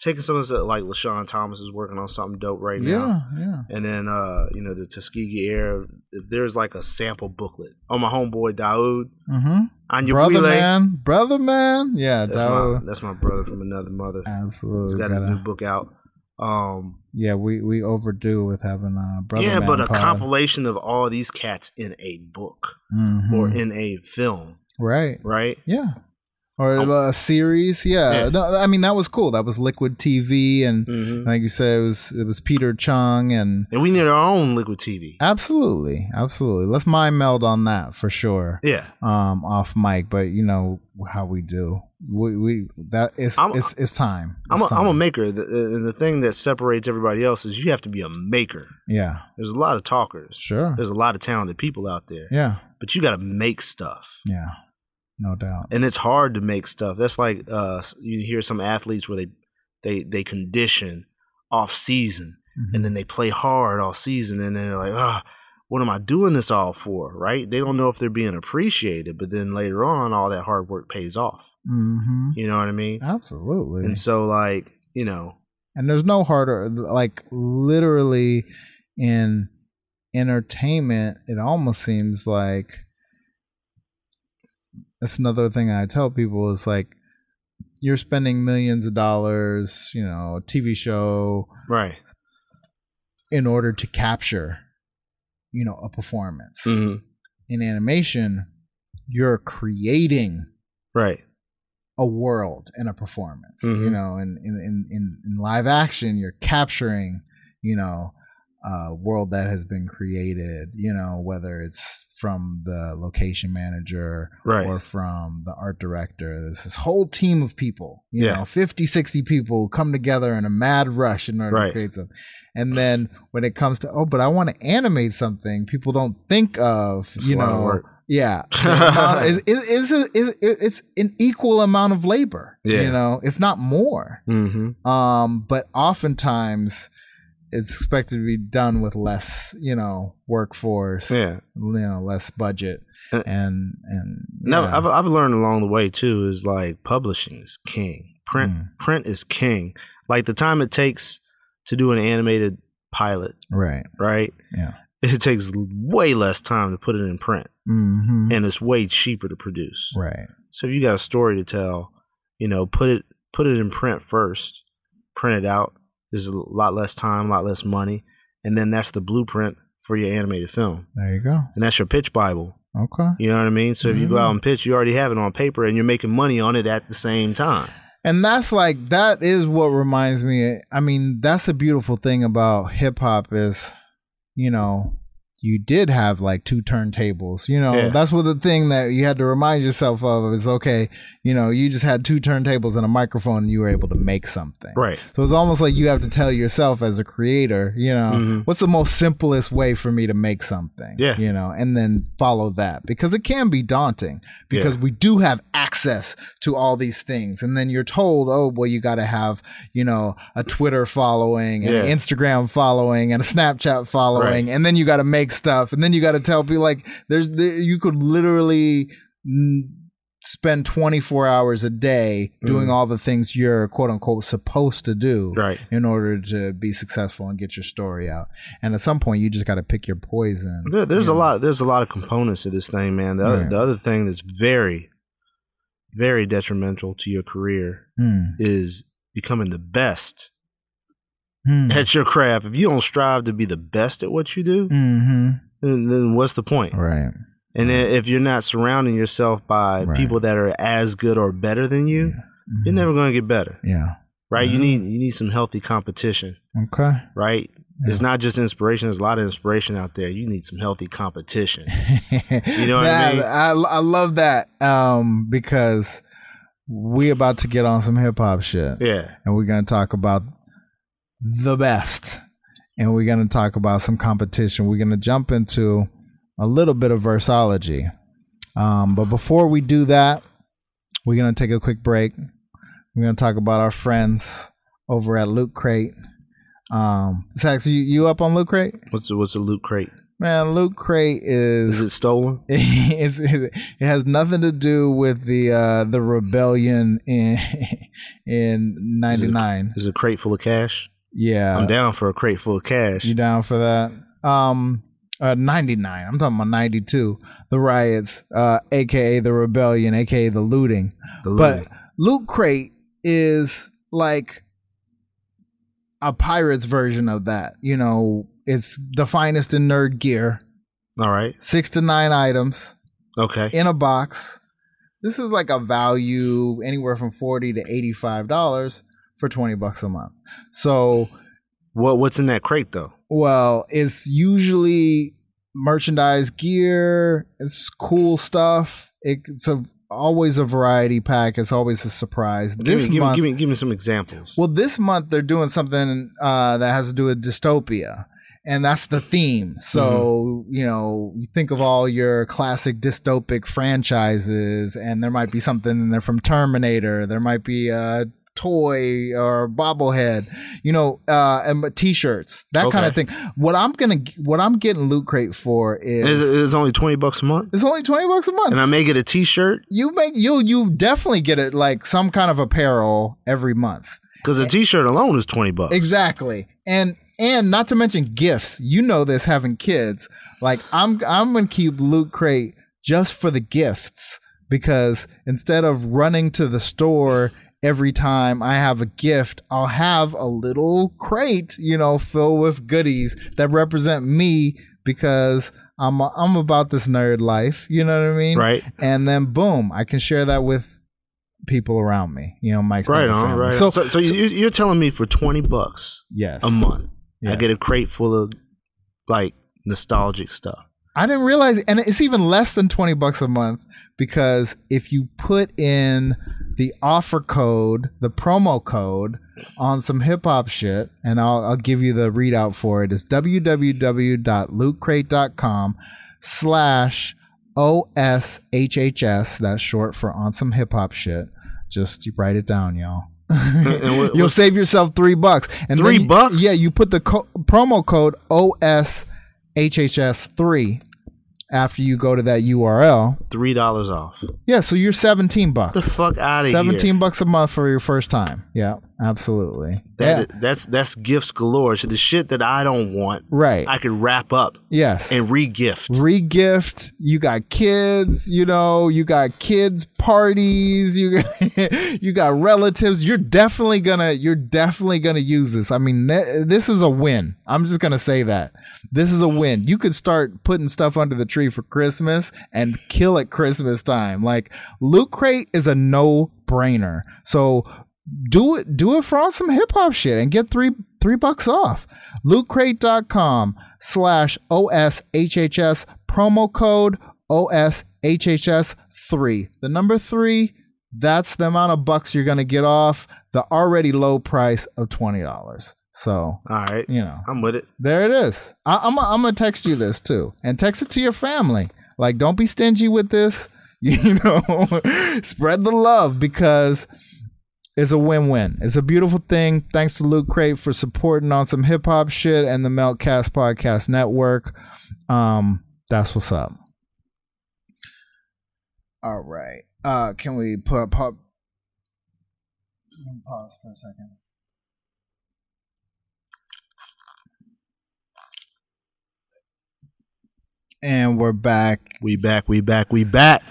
taking some of that, like LaShawn Thomas is working on something dope right now. yeah, yeah. And then uh, you know, the Tuskegee Air, if there's like a sample booklet. on my homeboy Dawud. Mm-hmm. Anya Brother man, brother man. Yeah, That's that my that's my brother from another mother. absolutely. He's got his gotta- new book out. Um yeah, we we overdue with having a brother. yeah, but a pod. compilation of all these cats in a book Mhm. or in a film, right. right? Yeah. Or Um, a series, yeah. yeah. No, I mean that was cool. That was Liquid TV, and hmm like you said, it was it was Peter Chung, and And we need our own liquid TV. absolutely, absolutely. Let's mind meld on that for sure. Yeah. Um, off mic, but you know how we do. We we that it's I'm- it's it's time. I'm a, It's I'm a maker, the, and the thing that separates everybody else is you have to be a maker. Yeah, There's a lot of talkers. sure. There's a lot of talented people out there, Yeah, but you got to make stuff. yeah, no doubt. and it's hard to make stuff. That's like uh, you hear some athletes where they they they condition off season Mhm. and then they play hard all season and then they're like, ah, what am I doing this all for? Right? They don't know if they're being appreciated, but then later on, all that hard work pays off. Mm-hmm. You know what I mean? Absolutely. And so, like, you know, and there's no harder like literally in entertainment it almost seems like that's another thing i tell people is like you're spending millions of dollars you know a tv show right? in order to capture you know a performance hmm in animation you're creating Right. a world and a performance. Mhm. You know, in in in in live action, you're capturing, you know, a world that has been created. You know, whether it's from the location manager Right. or from the art director. There's this whole team of people. You Yeah. know, 50, 60 people come together in a mad rush in order Right. to create something. And then when it comes to oh, but I want to animate something, people don't think of It's you lot of know. Yeah, [LAUGHS] The amount- is is is is it's an equal amount of labor. Yeah. you know, if not more. hmm Um, but oftentimes it's expected to be done with less, you know, workforce. Yeah. you know, less budget, Uh, and and No, yeah. I've I've learned along the way too is like publishing is king. Print Mm. print is king. Like the time it takes to do an animated pilot, right. right? Yeah. It takes way less time to put it in print, Mm-hmm. and it's way cheaper to produce. Right. So if you got a story to tell, you know, put it put it in print first, print it out. There's a lot less time, a lot less money, and then that's the blueprint for your animated film, There you go. and that's your pitch bible. Okay. You know what I mean? So if you go Mhm. out and pitch, you already have it on paper, and you're making money on it at the same time. And that's like that is what reminds me. I mean, that's a beautiful thing about hip hop is, you know, you did have like two turntables. You know, Yeah. that's what the thing that you had to remind yourself of is okay. You know, you just had two turntables and a microphone, and you were able to make something. Right. So it's almost like you have to tell yourself as a creator, you know, Mhm. what's the most simplest way for me to make something? Yeah. You know, and then follow that because it can be daunting because Yeah. we do have access to all these things. And then you're told, oh, well, you got to have, you know, a Twitter following and Yeah. an Instagram following and a Snapchat following. Right. And then you got to make stuff. And then you got to tell people like there's, there, you could literally, mm, spend 24 hours a day doing Mhm. all the things you're quote unquote supposed to do Right. in order to be successful and get your story out. And at some point, you just got to pick your poison. There, there's you a know? lot. There's a lot of components to this thing, man. The, other, the other thing that's very, very detrimental to your career Hmm. is becoming the best Hmm. at your craft. If you don't strive to be the best at what you do, Mm-hmm. then, then what's the point? Right. And then if you're not surrounding yourself by Right. people that are as good or better than you, Mhm. you're never going to get better, Yeah. right? You need you need some healthy competition, Okay. right? Yeah. It's not just inspiration. There's a lot of inspiration out there. You need some healthy competition. [LAUGHS] you know what I mean? I, I love that um, because we about to get on some hip hop shit. Yeah, and we're going to talk about the best and we're going to talk about some competition we're going to jump into a little bit of verseology um, but before we do that we're gonna take a quick break. We're gonna talk about our friends over at Loot Crate. Um, Sax, you, you up on Loot Crate? What's a, what's a loot crate? Man, Loot Crate is Is it stolen? [LAUGHS] it's, it has nothing to do with the uh, the rebellion in [LAUGHS] in '99. Is it a crate full of cash? Yeah, I'm down for a crate full of cash. You down for that? Um, uh, 99. I'm talking about 92. The riots, uh, aka the rebellion, aka the looting. The But. Loot Crate is like a pirate's version of that. You know, it's the finest in nerd gear. All right. Six to nine items Okay. in a box. This is like a value anywhere from 40 to 85 dollars for 20 bucks a month. So What what's in that crate though? Well, it's usually merchandise gear. It's cool stuff. It, it's a, always a variety pack. It's always a surprise. Give This me, give, month, me, give me give me some examples. well, this month they're doing something uh, that has to do with dystopia, and that's the theme. So you know, you think of all your classic dystopic franchises, and there might be something in there from Terminator. There might be a toy or bobblehead, you know, uh, and t-shirts, that kind of thing. What I'm gonna, what I'm getting Loot Crate for is, Is it, it's only twenty bucks a month, it's only twenty bucks a month and I may get a T-shirt you make you you definitely get it like some kind of apparel every month. because a T-shirt alone is twenty bucks. Exactly. And and not to mention gifts. You know this having kids. Like I'm I'm gonna keep Loot Crate just for the gifts because instead of running to the store every time I have a gift, I'll have a little crate, you know, filled with goodies that represent me because I'm I'm about this nerd life. You know what I mean? Right. And then boom, I can share that with people around me. You know, my Right on, family. right. So, So, so, you, you're telling me for twenty bucks yes, a month, Yeah. I get a crate full of like nostalgic stuff. I didn't realize, and it's even less than twenty bucks a month because if you put in the offer code, the promo code on some hip hop shit, and I'll, I'll give you the readout for it. It's www.lootcrate.com slash OSHHS. That's short for on some hip hop shit. Just you write it down, y'all. what- [LAUGHS] You'll save yourself three bucks. And Three you- bucks? Yeah, you put the co- promo code OSHHS three after you go to that URL. Three dollars off. Yeah, so you're seventeen bucks. The fuck out of here. Seventeen bucks a month for your first time. Yeah, absolutely. That, yeah, that's that's gifts galore. So the shit that I don't want, right. I could wrap up yes. and re-gift. Regift. You got kids. You know, you got kids parties. You got, [LAUGHS] you got relatives. You're definitely gonna. You're definitely gonna use this. I mean, th- this is a win. I'm just gonna say that this is a win. You could start putting stuff under the tree for Christmas and kill it Christmas time. Like Loot Crate is a no brainer. So do it do it for on some hip hop shit and get three three bucks off. Lootcrate.com slash OSHHS promo code OSHHS3. The number three, that's the amount of bucks you're gonna get off the already low price of twenty dollars. So All right, you know I'm with it. there it is. I, I'm I'm gonna text you this too, and text it to your family. Like, don't be stingy with this. [LAUGHS] You know, [LAUGHS] spread the love because it's a win-win. It's a beautiful thing. Thanks to Loot Crate for supporting on some hip hop shit and the Meltcast Podcast Network. Um, that's what's up. All right. Uh, can we put pop? Pause for a second. And we're back We back. We back. We back.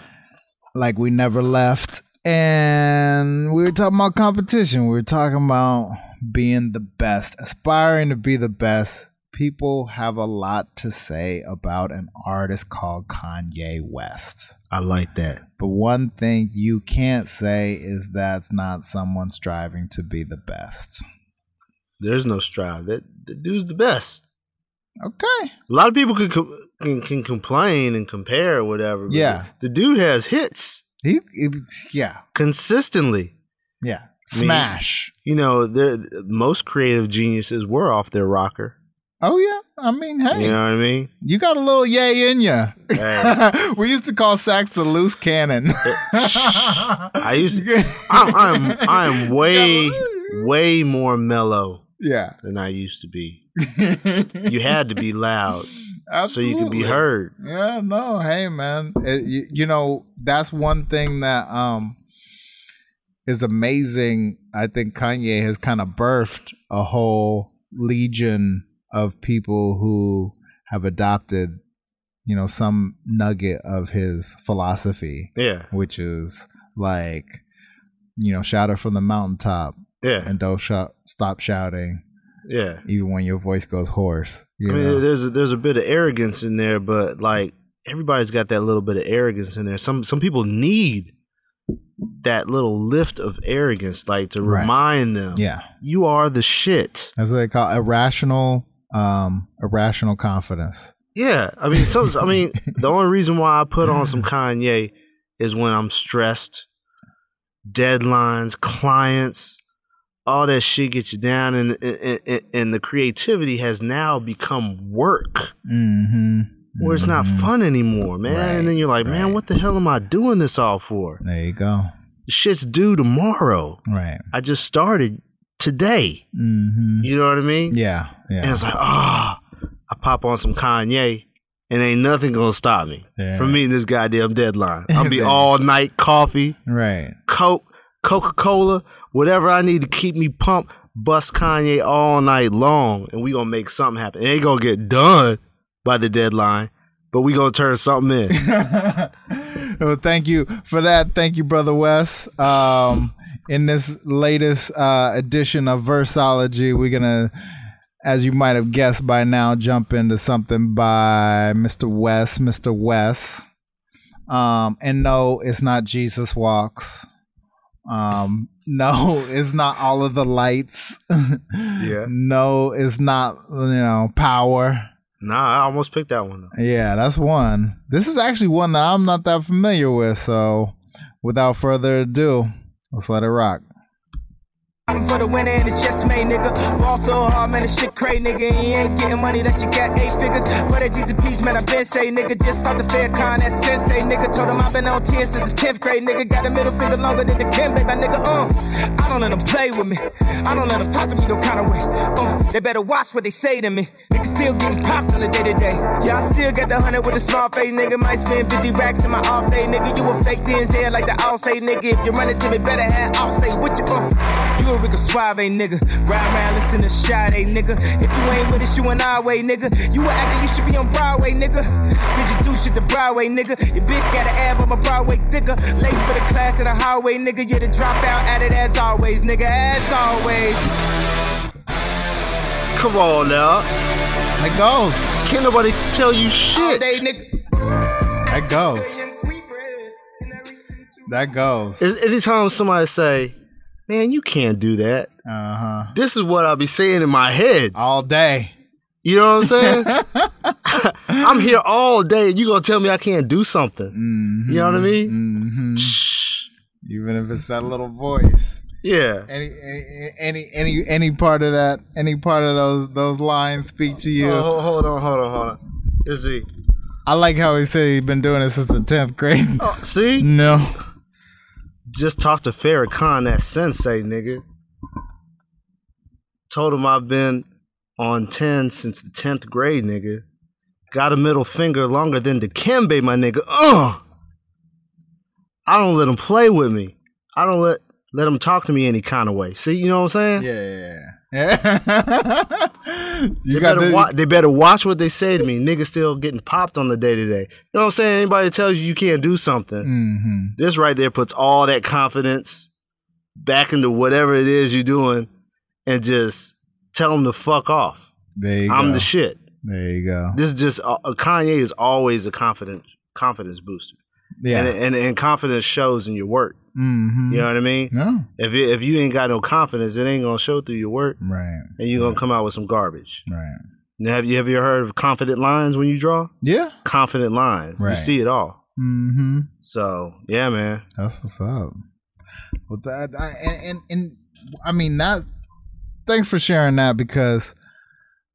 like we never left. And we were talking about competition. We were talking about being the best, aspiring to be the best. People have a lot to say about an artist called Kanye West. I like that. But one thing you can't say is that's not someone striving to be the best. There's no strive. That the dude's the best. Okay. A lot of people can can, can complain and compare or whatever. Yeah. the, the dude has hits He, he- yeah. consistently. Yeah. I mean- Smash. You know, most creative geniuses were off their rocker. Oh, yeah. I mean, hey, You know what I mean? you got a little yay in you. Hey. [LAUGHS] we used to call sax the loose cannon. I used [LAUGHS] to, I'm, I'm I'm way way more mellow yeah, than I used to be. [LAUGHS] You had to be loud so you could be heard. Yeah, no, hey man, It- you, you know that's one thing that um is amazing. I think Kanye has kind of birthed a whole legion of people who have adopted, you know, some nugget of his philosophy, Yeah, which is like, you know, shout it from the mountaintop yeah, and don't shout, stop shouting yeah. even when your voice goes hoarse. You I mean, know? there's a, there's a bit of arrogance in there, but like everybody's got that little bit of arrogance in there. Some some people need that little lift of arrogance, like to Right. remind them, yeah. you are the shit. That's what they call irrational, um, irrational confidence. Yeah, I mean, some. I mean, [LAUGHS] the only reason why I put on some Kanye is when I'm stressed, deadlines, clients, all that shit gets you down, and and, and, and the creativity has now become work. Mm-hmm. Where it's not fun anymore, man. Right, and then you're like, man, what the hell am I doing this all for? There you go. Shit's due tomorrow. Right. I just started today. Mm-hmm. You know what I mean? Yeah. And Yeah. it's like, ah, I pop on some Kanye, and ain't nothing gonna stop me Yeah. from meeting this goddamn deadline. [LAUGHS] I'll be all night coffee, Right. Coke, Coca Cola, whatever I need to keep me pumped. Bust Kanye all night long, and we gonna make something happen. It ain't gonna get done by the deadline, but we gonna turn something in. [LAUGHS] well, thank you for that. Thank you, brother Wes. Um, in this latest uh, edition of Verseology, we're gonna, as you might have guessed by now, jump into something by Mr. Wes, Mr. Wes. Um, and no, it's not Jesus Walks. Um, no, [LAUGHS] it's not all of the lights. [LAUGHS] Yeah. No, it's not you know power. Nah, I almost picked that one. Yeah, that's one. This is actually one that I'm not that familiar with. So, without further ado, let's let it rock. I'm for the winner and it's just made, nigga. Ball so hard, man, this shit crazy, nigga. He ain't getting money that you got eight figures. For that Jesus peace, man, I been say, nigga. Just start the Farrakhan, that sensei, nigga. Told him i been on 10 since the 10th grade, nigga. Got a middle finger longer than Dikembe, my nigga. Uh, I don't let them play with me. I don't let them talk to me no kind of way. Uh, they better watch what they say to me. Nigga still getting popped on the day to day. Yeah, I still got the hundred with a small face, nigga. Might spend 50 racks in my off day, nigga. You a fake Denzel like the all say, nigga. If you run it to me, better have Allstate with you. Uh, you a Rico Suave, nigga. Ride around, listen to Sade, nigga. If you ain't with us, you an our way, nigga. You a actor, you should be on Broadway, nigga. Did you do shit the Broadway, nigga? Your bitch got an ab on my Broadway thicker. Late for the class in the highway, nigga. You're the dropout at it as always, nigga. As always. Come on now, That goes. can't nobody tell you All shit. day, nigga. That goes. Young Sweetbread. And I reached into That goes. Is- Anytime somebody say, "Man, you can't do that," Uh huh. this is what I'll be saying in my head. All day. You know what I'm saying? [LAUGHS] [LAUGHS] I'm here all day, and you gonna tell me I can't do something? Mm-hmm. You know what I mean? hmm Even if it's that little voice. Yeah. Any, any any any any part of that any part of those those lines speak to you. Oh, ho- hold on, hold on, hold on. Let's see. I like how he said he's been doing it since the tenth grade. Oh, see, No. Just talked to Farrakhan, that sensei nigga. Told him I've been on 10 since the 10th grade, nigga. Got a middle finger longer than Dikembe, my nigga. Ugh! I don't let him play with me. I don't let let him talk to me any kind of way. See, you know what I'm saying? Yeah. [LAUGHS] They got better, wa- they better watch what they say to me. Niggas still getting popped on the day to day. You know what I'm saying? Anybody tells you you can't do something, hmm this right there puts all that confidence back into whatever it is you're doing and just tell them to fuck off. There you I'm go. the shit. There you go. This is just uh, Kanye is always a confident confidence booster, Yeah. and, and and confidence shows in your work. Mm-hmm. You know what I mean? No. If you, if you ain't got no confidence, it ain't gonna show through your work, Right. and you're gonna come out with some garbage. Right. Now, have you have you heard of confident lines when you draw? Yeah. Confident lines, you see it all. Mm-hmm. So yeah, man. That's what's up. Well, that I, and, and and I mean that. Thanks for sharing that because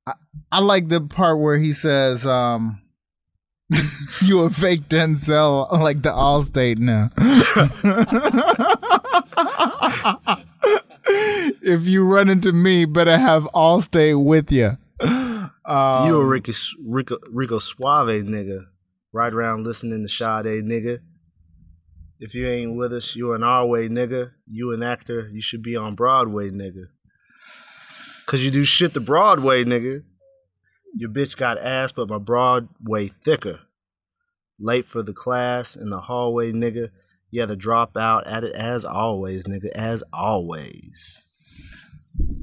I, I like the part where he says, um, [LAUGHS] "You a fake Denzel, like the Allstate now." [LAUGHS] if you run into me, better have Allstate with you. Um, you a Rico, Rico, Rico Suave nigga. Ride around listening to Sade nigga. If you ain't with us, you an our way nigga. You an actor, you should be on Broadway nigga. Cause you do shit the Broadway nigga. Your bitch got ass, but my Broadway thicker. Late for the class in the hallway nigga. Yeah, the dropout at it as always, nigga, as always.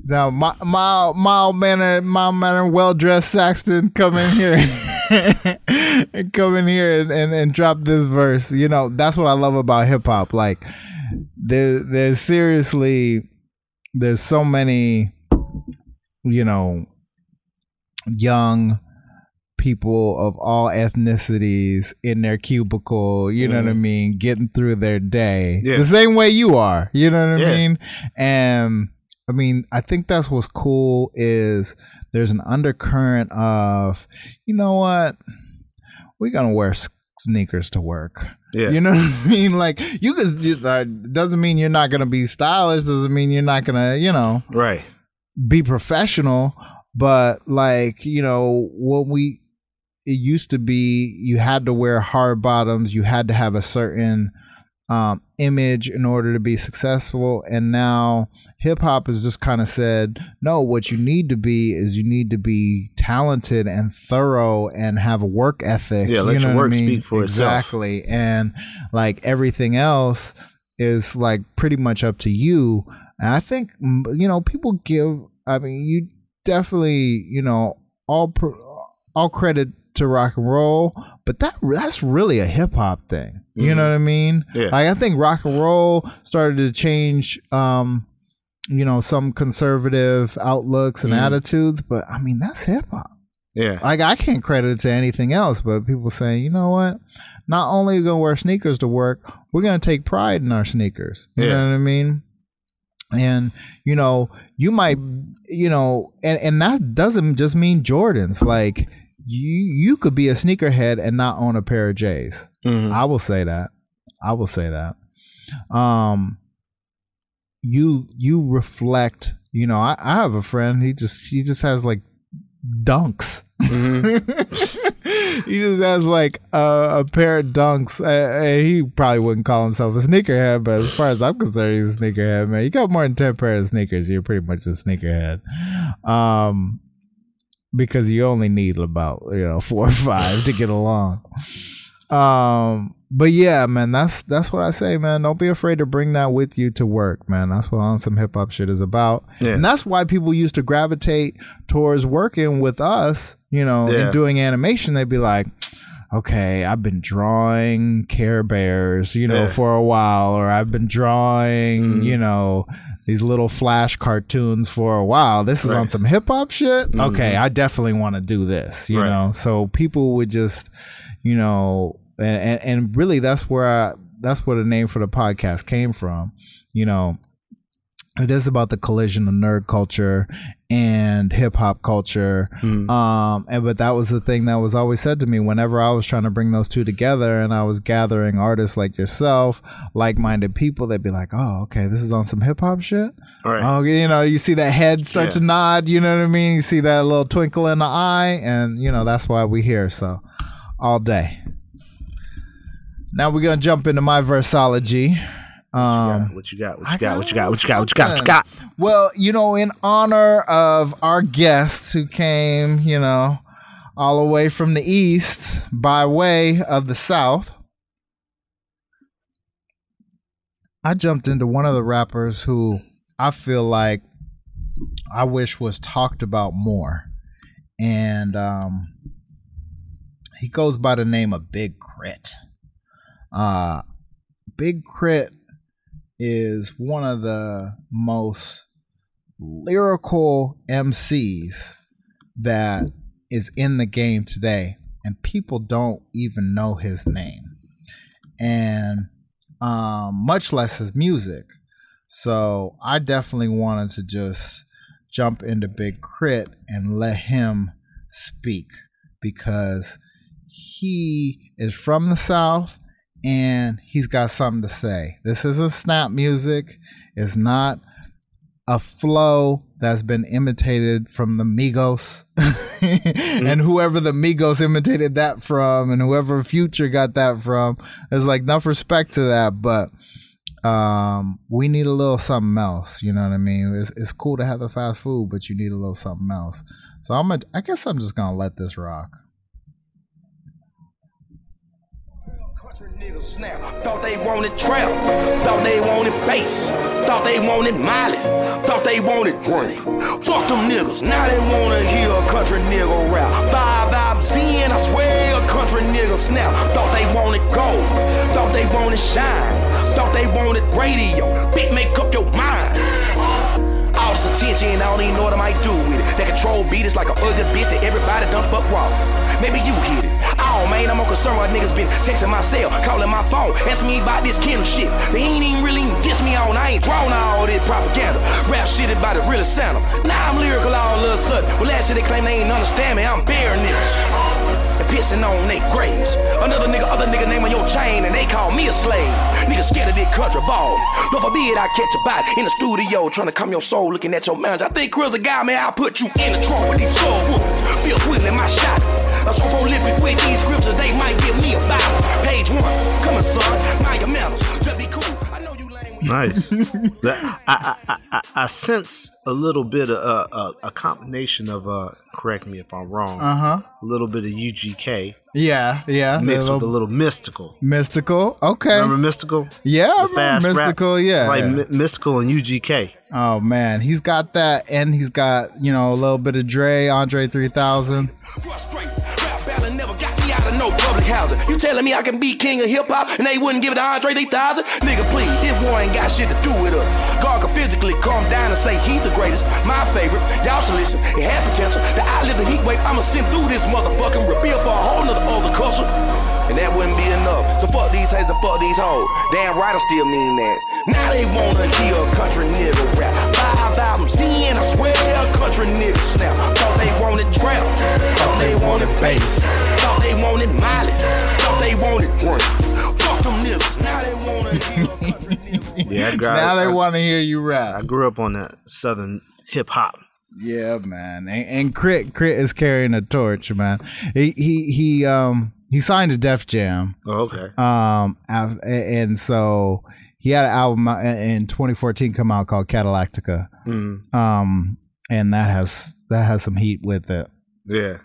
Now, my my mild mannered, mild mannered, well dressed Saxton come in here [LAUGHS] and come in here and, and, and drop this verse. You know, that's what I love about hip hop. Like, there there's seriously there's so many, you know, young people of all ethnicities in their cubicle, you know what I mean, getting through their day. Yeah. The same way you are, you know what I Yeah. mean? And I mean, I think that's what's cool is there's an undercurrent of, you know what? We're going to wear sneakers to work. Yeah. You know what I mean? Like you could just, uh, doesn't mean you're not going to be stylish, doesn't mean you're not going to, you know, Right. be professional, but like, you know, when we it used to be you had to wear hard bottoms, you had to have a certain um, image in order to be successful, and now hip hop has just kind of said, no, what you need to be is you need to be talented and thorough and have a work ethic. Yeah, let you know your what I work mean? speak for itself. exactly, and like everything else is like pretty much up to you. And I think you know people give. I mean, you definitely you know all all credit to rock and roll, but that that's really a hip hop thing. You know what I mean? Yeah. Like I think rock and roll started to change. Um, you know some conservative outlooks and attitudes, but I mean that's hip hop. Yeah. Like I can't credit it to anything else, but people saying, you know what? Not only are we gonna wear sneakers to work, we're gonna take pride in our sneakers. You Yeah. know what I mean? And you know, you might, you know, and and that doesn't just mean Jordans. Like you, you could be a sneakerhead and not own a pair of J's. Mhm. I will say that. I will say that. Um, you you reflect. You know, I, I have a friend. He just he just has like dunks. [LAUGHS] he just has like a, a pair of dunks. And he probably wouldn't call himself a sneakerhead, but as far as I'm concerned, he's a sneakerhead, man. You got more than ten pairs of sneakers, you're pretty much a sneakerhead. Um, because you only need about you know four or five to get along. Um, but yeah, man, that's that's what I say, man. Don't be afraid to bring that with you to work, man. That's what on some hip hop shit is about, Yeah. and that's why people used to gravitate towards working with us. You know, Yeah. and doing animation, they'd be like. Okay, I've been drawing Care Bears, you know, Yeah. for a while, or I've been drawing, mm-hmm. you know, these little flash cartoons for a while. This is on some hip hop shit. Mm-hmm. Okay, I definitely want to do this, you Right. know. So people would just, you know, and, and and really that's where I, that's where the name for the podcast came from. You know, it is about the collision of nerd culture and hip hop culture. Um, and but that was the thing that was always said to me whenever I was trying to bring those two together, and I was gathering artists like yourself, like-minded people. They'd be like, "Oh, okay, this is on some hip hop shit." Right. Oh, you know, you see that head start Yeah. to nod. You know what I mean? You see that little twinkle in the eye, and you know that's why we here. So, all day. Now we're gonna jump into my verseology. Um, what you got? What you got? What you got? What you got? What you got? What you got? well, you know, in honor of our guests who came, you know, all the way from the east by way of the south, I jumped into one of the rappers who I feel like I wish was talked about more. And um he goes by the name of Big Crit. Uh Big K.R.I.T. is one of the most lyrical MCs that is in the game today, and people don't even know his name, and um, much less his music. So I definitely wanted to just jump into Big K.R.I.T. and let him speak because he is from the South and he's got something to say. This isn't snap music. It's not a flow that's been imitated from the Migos [LAUGHS] and whoever the Migos imitated that from and whoever Future got that from. There's like enough respect to that, but um, we need a little something else. You know what I mean? It's, it's cool to have the fast food, but you need a little something else. So I'm gonna, I guess I'm just gonna let this rock. Niggas snap. Thought they wanted trap. Thought they wanted bass. Thought they wanted Miley. Thought they wanted drink. Fuck them niggas. Now they wanna hear a country nigga rap. Five albums in, I swear a country nigga snap. Thought they wanted gold. Thought they wanted shine. Thought they wanted radio. Bitch, make up your mind. All this attention, I don't even know what I might do with it. That control beat is like a ugly bitch that everybody done fuck wrong. Maybe you hit it. Man, I'm more concerned why niggas been texting my cell, calling my phone, asking me about this Kendrick shit. They ain't even really diss me on. I ain't drawn all that propaganda. Rap shit about it really sound. Now I'm lyrical all of a sudden. Well, last year they claim they ain't understand me. I'm bare this pissing on their graves. Another nigga, other nigga name on your chain, and they call me a slave. Nigga scared of this country ball. Lord forbid I catch a bite in the studio, trying to calm your soul, looking at your manager. I think Chris a guy, man, I'll put you in the trunk with these soul whoop. Feel my shot. I'm so prolific with these scriptures, they might give me a Bible. Page one, come on, son, mind your manners. Just be cool. Nice. [LAUGHS] that, I, I, I, I sense a little bit of uh, uh a combination of uh, correct me if I'm wrong. Uh huh. A little bit of UGK. Yeah, yeah. Mixed little, with a little Mystikal. Mystikal. Okay. Remember Mystikal? Yeah, remember Mystikal. Rap. Yeah. It's like yeah. Mystikal and UGK. Oh man, he's got that, and he's got you know a little bit of Dre, Andre 3000 public housing. You telling me I can be king of hip hop and they wouldn't give it to Andre 3000? Nigga, please, this war ain't got shit to do with us. God can physically calm down and say he's the greatest, my favorite. Y'all should listen. It had potential. The live the heat wave. I'ma send through this motherfucking reveal for a whole nother older culture. And that wouldn't be enough. So fuck these haters fuck these hoes. Damn right, I still mean that. Now they wanna hear a country nigga rap. Five albums in, I swear a country nigga snap. Thought they wanted trap. Thought they wanted bass. Thought they wanted Miley. Thought they wanted drink. Fuck them niggas. Now they wanna hear country nigga Yeah, I, grew- now they want to hear you rap. I grew up on that southern hip hop. Yeah, man. And, and K.R.I.T. K.R.I.T. is carrying a torch, man. He he he um he signed to Def Jam. Oh, okay. Um and so he had an album in 2014 come out called Cadillactica. Mm, Um and that has that has some heat with it. yeah.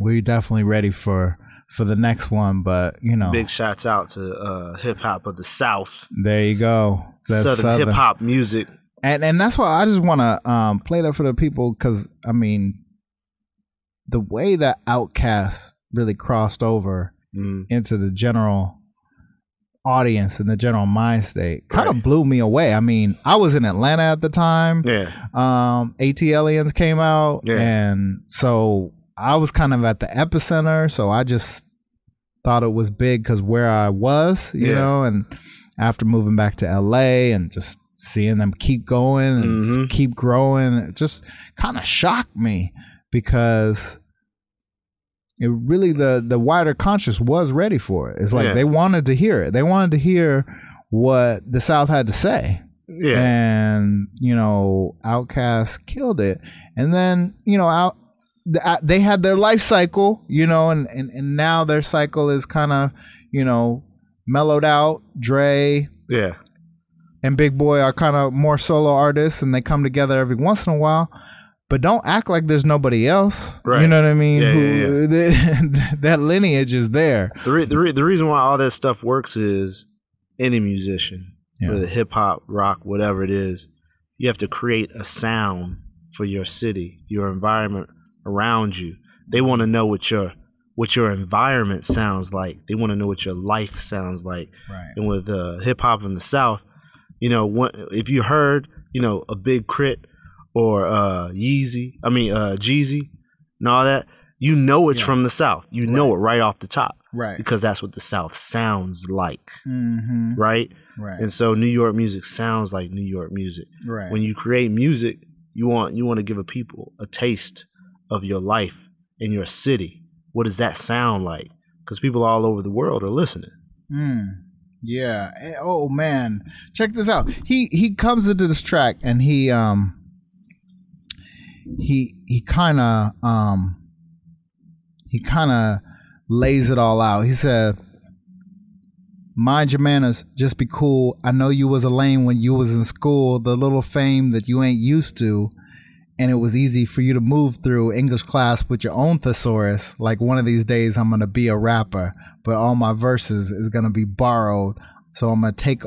We're definitely ready for for the next one, but you know, Big shouts out to uh, hip hop of the South. there you go. That's southern hip hop music. and and that's why I just want to um, play that for the people because I mean, the way that OutKast really crossed over Mm, into the general audience and the general mind state kind of Right. blew me away. I mean, I was in Atlanta at the time. yeah. Um, ATLiens came out, Yeah. and so I was kind of at the epicenter. So I just thought it was big because where I was, you Yeah. know, and after moving back to LA and just seeing them keep going and Mhm. keep growing, it just kind of shocked me because it really the the wider conscious was ready for it. It's like Yeah. they wanted to hear it. They wanted to hear what the South had to say Yeah. and you know OutKast killed it and then you know out the- uh, they had their life cycle you know and and, and now their cycle is kind of you know mellowed out dre yeah. and Big Boi are kind of more solo artists and they come together every once in a while but don't act like there's nobody else you know what i mean Yeah, Who- [LAUGHS] that lineage is there The, re- the, re- the reason why all that stuff works is any musician, Yeah. whether hip hop, rock, whatever it is, you have to create a sound for your city, your environment around you. They want to know what your what your environment sounds like. They want to know what your life sounds like. right And with uh, hip hop in the South, you know, one, if you heard, you know, a big K.R.I.T. or uh, Yeezy, I mean uh, Jeezy, and all that, you know it's Yeah. from the South. You know it right off the top right because that's what the South sounds like, mm-hmm. right? right And so New York music sounds like New York music. right When you create music, You want you want to give a people a taste of your life in your city. What does that sound like? Because people all over the world are listening. Hmm. Yeah. Eh, Oh man, check this out. He he comes into this track and he um he he kind of um he kind of lays it all out. He said, "Mind your manners, just be cool. I know you was a lame when you was in school. The little fame that you ain't used to." And it was easy for you to move through English class with your own thesaurus. Like one of these days, I'm gonna be a rapper, but all my verses is gonna be borrowed. So I'm gonna take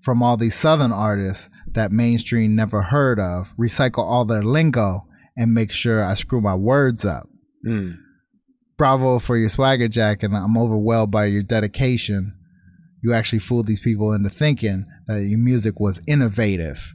from all these Southern artists that mainstream never heard of, recycle all their lingo, and make sure I screw my words up. Mm. Bravo for your swagger, Jack, and I'm overwhelmed by your dedication. You actually fooled these people into thinking that your music was innovative.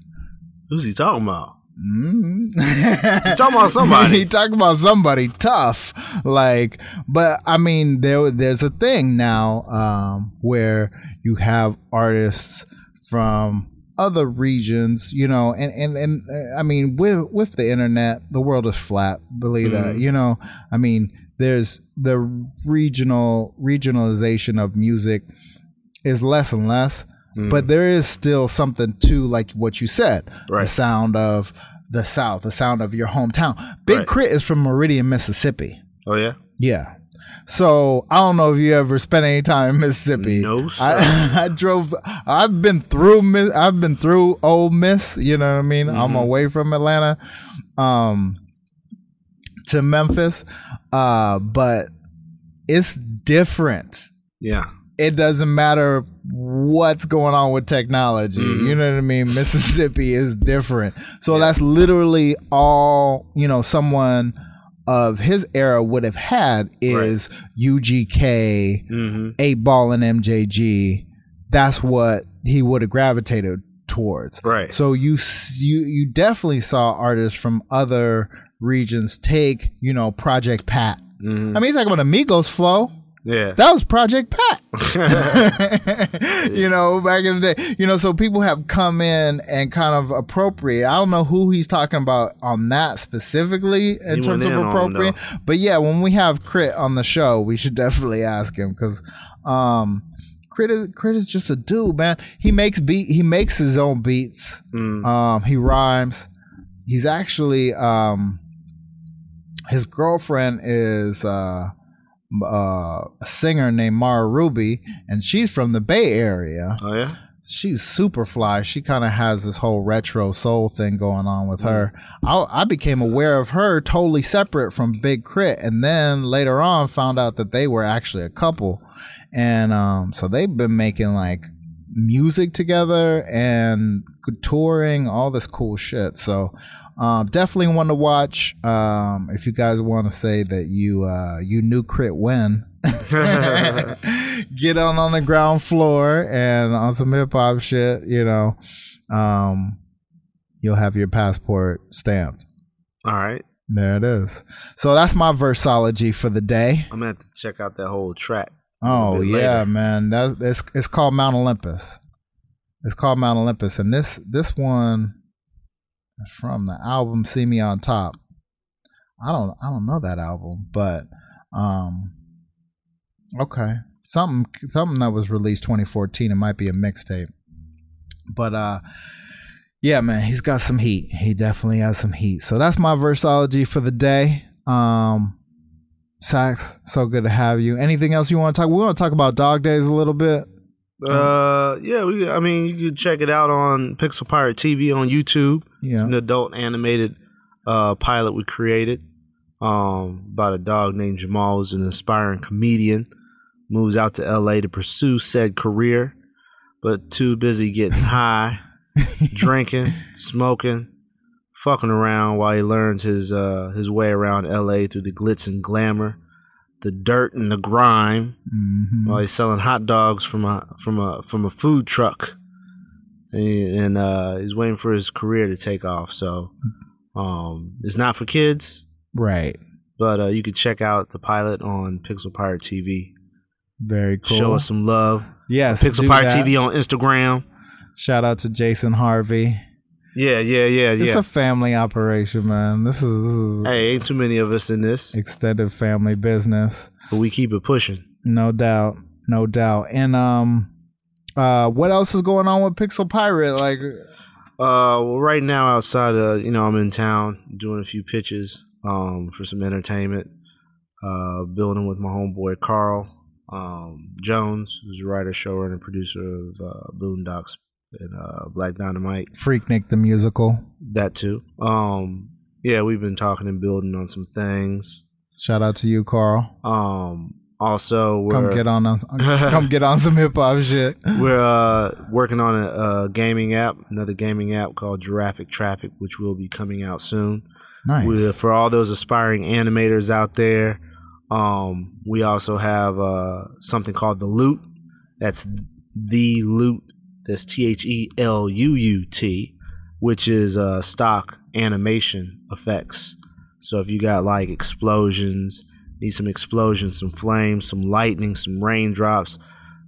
Who's he talking about? Mm. Talking about somebody. [LAUGHS] he talking about somebody tough, like. But I mean, there there's a thing now um, where you have artists from other regions, you know, and and and uh, I mean, with with the internet, the world is flat. Believe that, Mhm. you know. I mean, there's the regional regionalization of music is less and less, Mm. but there is still something to like what you said, right. the sound of the South, the sound of your hometown. Big Right. K.R.I.T is from Meridian, Mississippi. Oh yeah. Yeah. So I don't know if you ever spent any time in Mississippi. No, sir. I, [LAUGHS] I drove. I've been through. I've been through Ole Miss. You know what I mean. I'm Mhm. away from Atlanta, um, to Memphis, uh, but it's different. Yeah. It doesn't matter what's going on with technology. Mhm. You know what I mean? Mississippi is different. So that's literally all, you know, someone of his era would have had is UGK, Mm-hmm. 8 Ball, and MJG. That's what he would have gravitated towards. Right. So you you you definitely saw artists from other regions take, you know, Project Pat. Mhm. I mean, he's talking about Amigos flow. Yeah. That was Project Pat. [LAUGHS] [LAUGHS] you know, back in the day. You know, so people have come in and kind of appropriate. I don't know who he's talking about on that specifically in He terms of in on 'em, appropriate. But yeah, when we have K.R.I.T on the show, we should [LAUGHS] definitely ask him because um K.R.I.T is, K.R.I.T is just a dude, man. He makes beat he makes his own beats. Mm. Um he rhymes. He's actually um his girlfriend is uh uh, a singer named Mara Ruby, and she's from the Bay Area. Oh yeah. She's super fly. She kind of has this whole retro soul thing going on with her. I, I became aware of her totally separate from Big K.R.I.T, and then later on found out that they were actually a couple, and um, so they've been making like music together and touring, all this cool shit. So um, definitely one to watch. Um, if you guys want to say that you uh, you knew K.R.I.T when, [LAUGHS] get on on the ground floor and on some hip hop shit. You know, um, you'll have your passport stamped. All right. There it is. So that's my verseology for the day. I'm gonna have to check out that whole track. Oh yeah, later. man. That it's it's called Mount Olympus. It's called Mount Olympus, and this this one from the album "See Me on Top." I don't I don't know that album, but um, okay, something something that was released 2014. It might be a mixtape, but uh, yeah, man, he's got some heat. He definitely has some heat. So that's my verseology for the day. Um, Sax, so good to have you. Anything else you want to talk? We want to talk about Dog Days a little bit. Uh, yeah, we. I mean, you can check it out on Pixel Pirate TV on YouTube. Yeah. It's an adult animated uh pilot we created. Um, about a dog named Jamal who's an aspiring comedian, moves out to L.A. to pursue said career, but too busy getting [LAUGHS] high, [LAUGHS] drinking, smoking, fucking around while he learns his uh his way around L.A. through the glitz and glamour, the dirt and the grime Mhm. while he's selling hot dogs from a from a from a food truck, and, and uh, he's waiting for his career to take off. So um, it's not for kids, Right. but uh, you can check out the pilot on Pixel Pirate TV. Very cool. Show us some love. Yes. Pixel Pirate that. TV on Instagram. Shout out to Jason Harvey. Yeah, yeah, yeah, It's yeah. a family operation, man. This is, this is hey, ain't too many of us in this, extended family business. but we keep it pushing. No doubt. No doubt. And um uh what else is going on with Pixel Pirate? Like Uh, well, right now outside of you know I'm in town doing a few pitches um for some entertainment. Uh, building with my homeboy Carl um Jones, who's a writer, showrunner, and producer of uh, Boondocks and uh, Black Dynamite. Freaknik the musical. That too. Um, yeah, we've been talking and building on some things. Shout out to you, Carl. Um, also we're Come get on on- [LAUGHS] come get on some hip hop shit. We're uh, working on a, a gaming app, another gaming app called Giraffic Traffic, which will be coming out soon. Nice. We, for all those aspiring animators out there, um, we also have uh, something called the Loot. That's the Loot. That's T H E L U U T, which is uh, stock animation effects. So if you got like explosions, need some explosions, some flames, some lightning, some raindrops,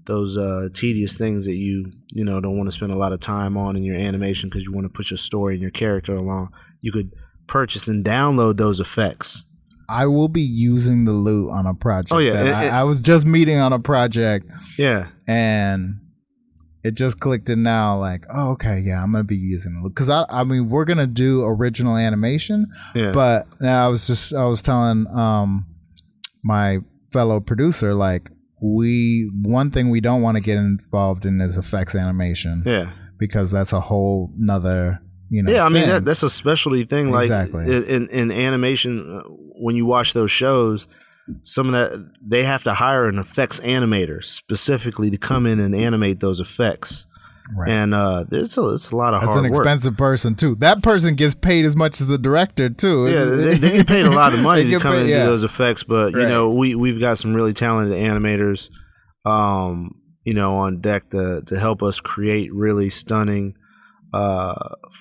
those uh, tedious things that you you know don't want to spend a lot of time on in your animation because you want to push a story and your character along, you could purchase and download those effects. I will be using the loot on a project. Oh, yeah, that it- I, I was just meeting on a project Yeah, and it just clicked in now like, oh okay, yeah, I'm gonna be using it. Cause I I mean we're gonna do original animation, yeah, but now I was just I was telling um my fellow producer like we one thing we don't want to get involved in is effects animation yeah, because that's a whole nother you know yeah. I mean that, that's a specialty thing. Like Exactly. in, in in animation, uh, when you watch those shows, some of that they have to hire an effects animator specifically to come in and animate those effects. Right. And uh, it's a it's a lot of hard. That's hard an work. expensive person too. That person gets paid as much as the director too. Yeah, they, they get paid a lot of [LAUGHS] money to come in paid- and yeah. do those effects, but you know, we we've got some really talented animators, um, you know, on deck to to help us create really stunning, uh,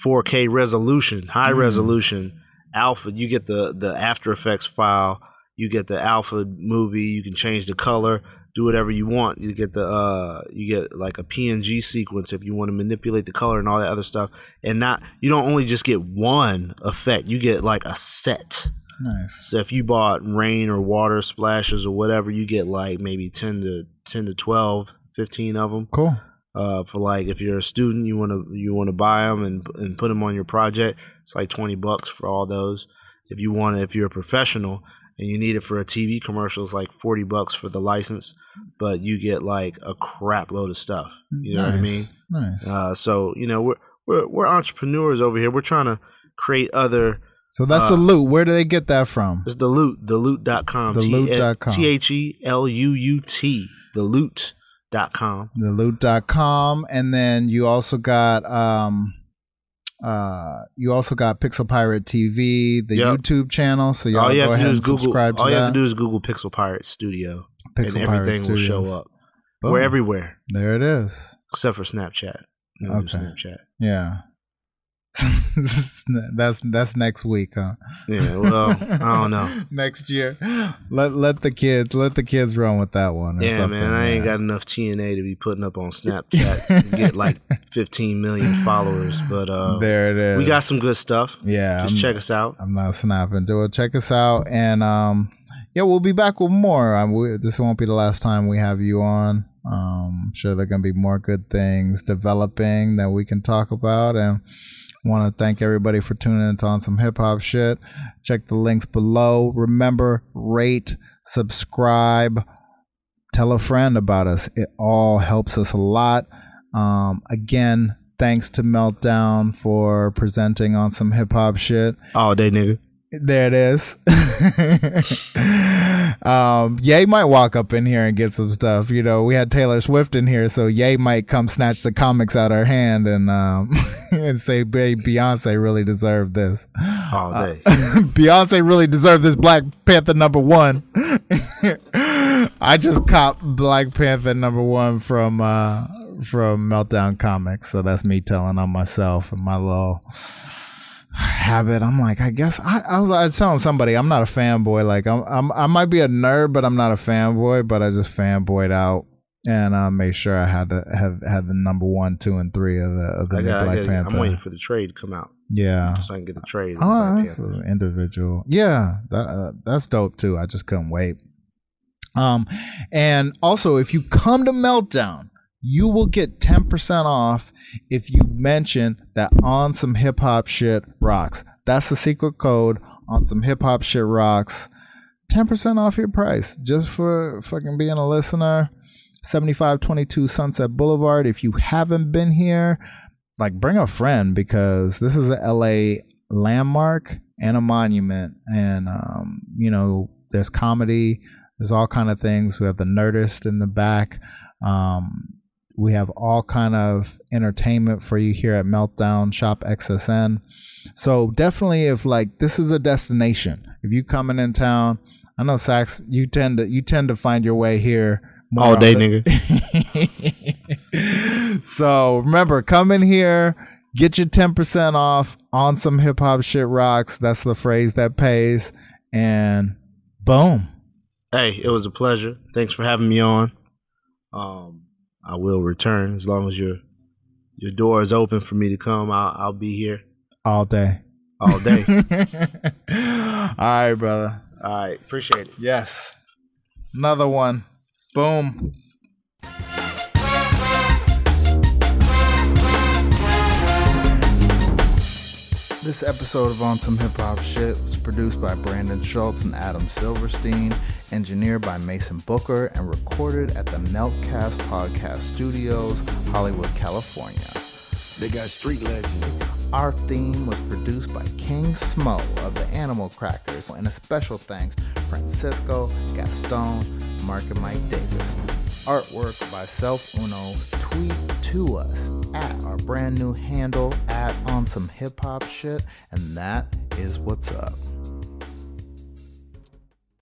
4K resolution, high Mm. resolution alpha. You get the the After Effects file, you get the alpha movie. You can change the color, do whatever you want. You get the uh, you get like a PNG sequence if you want to manipulate the color and all that other stuff. And not you don't only just get one effect, you get like a set. Nice. So if you bought rain or water splashes or whatever, you get like maybe 10 to 10 to 12, 15 of them. Cool. Uh, for like if you're a student, you want to you want to buy them and and put them on your project. It's like 20 bucks for all those. If you want, if you're a professional and you need it for a TV commercial, it's like 40 bucks for the license, but you get like a crap load of stuff. You know what I mean? Nice. Uh, so you know we're we're we're entrepreneurs over here. We're trying to create other. so that's uh, the loot. Where do they get that from? It's the loot, the loot.com. Theloot.com. T H E L U U T, the loot.com. The loot.com and then you also got um uh you also got Pixel Pirate TV, the Yep. YouTube channel. So y'all All you go have to ahead do is Google. subscribe to All you that. have to do is Google Pixel Pirate Studio, Pixel and Pirate everything will show up. Boom. We're everywhere There it is. except for Snapchat. We Okay. Snapchat. Yeah. [LAUGHS] that's that's next week, huh? Yeah. Well, I don't know. [LAUGHS] next year. Let let the kids let the kids run with that one. or Yeah, man, I ain't got enough TNA to be putting up on Snapchat [LAUGHS] get like 15 million followers. But uh, There it is. we got some good stuff. yeah. Just I'm- check us out. I'm not snapping. Do it. Check us out, and um, yeah, we'll be back with more. Um, we, this won't be the last time we have you on. Um, I'm sure there are gonna be more good things developing that we can talk about, and want to thank everybody for tuning into on some hip hop shit. Check the links below. Remember, rate, subscribe, tell a friend about us. It all helps us a lot. Um, again, thanks to Meltdown for presenting on some hip hop shit. All day, nigga. There it is. [LAUGHS] um, Ye might walk up in here and get some stuff. You know, we had Taylor Swift in here, so Ye might come snatch the comics out her hand and um [LAUGHS] and say, "Babe, Beyonce really deserved this. All day. [LAUGHS] Beyonce really deserved this Black Panther number one." [LAUGHS] I just copped Black Panther number one from uh from Meltdown Comics, so that's me telling on myself and my little habit. I'm like, I guess I, I was, I was telling somebody I'm not a fanboy. Like I'm, I'm, I might be a nerd, but I'm not a fanboy. But I just fanboyed out and I made sure I had to have had the number one, two, and three of the of the I new got, I Black Panther. I'm waiting for the trade to come out yeah. so I can get the trade. Oh, that's an individual. Yeah, that, uh, that's dope too. I just couldn't wait. Um, and also, if you come to Meltdown, you will get ten percent off if you mention that on some hip hop shit rocks. That's the secret code on some hip hop shit rocks. Ten percent off your price just for fucking being a listener. Seventy five twenty two Sunset Boulevard. If you haven't been here, like bring a friend because this is a LA landmark and a monument and um, you know there's comedy there's all kind of things we have the nerdist in the back um, we have all kind of entertainment for you here at meltdown shop xsn so definitely if like this is a destination if you coming in town i know sax you tend to you tend to find your way here All day, nigga. [LAUGHS] so remember, come in here, get your 10% off on some hip hop shit rocks. That's the phrase that pays. And boom. Hey, it was a pleasure. Thanks for having me on. Um, I will return as long as your your door is open for me to come. I'll I'll be here All day. all day. [LAUGHS] All right, brother. all right, appreciate it. Yes. Another one. Boom. This episode of On Some Hip Hop Shit was produced by Brandon Schultz and Adam Silverstein, engineered by Mason Booker, and recorded at the Meltcast Podcast Studios, Hollywood, California. They got street legends. Our theme was produced by King Smo of the Animal Crackers, and a special thanks to Francisco, Gaston, Mark, and Mike Davis. Artwork by Self Uno. Tweet to us at our brand new handle at on some hip hop shit, and that is what's up.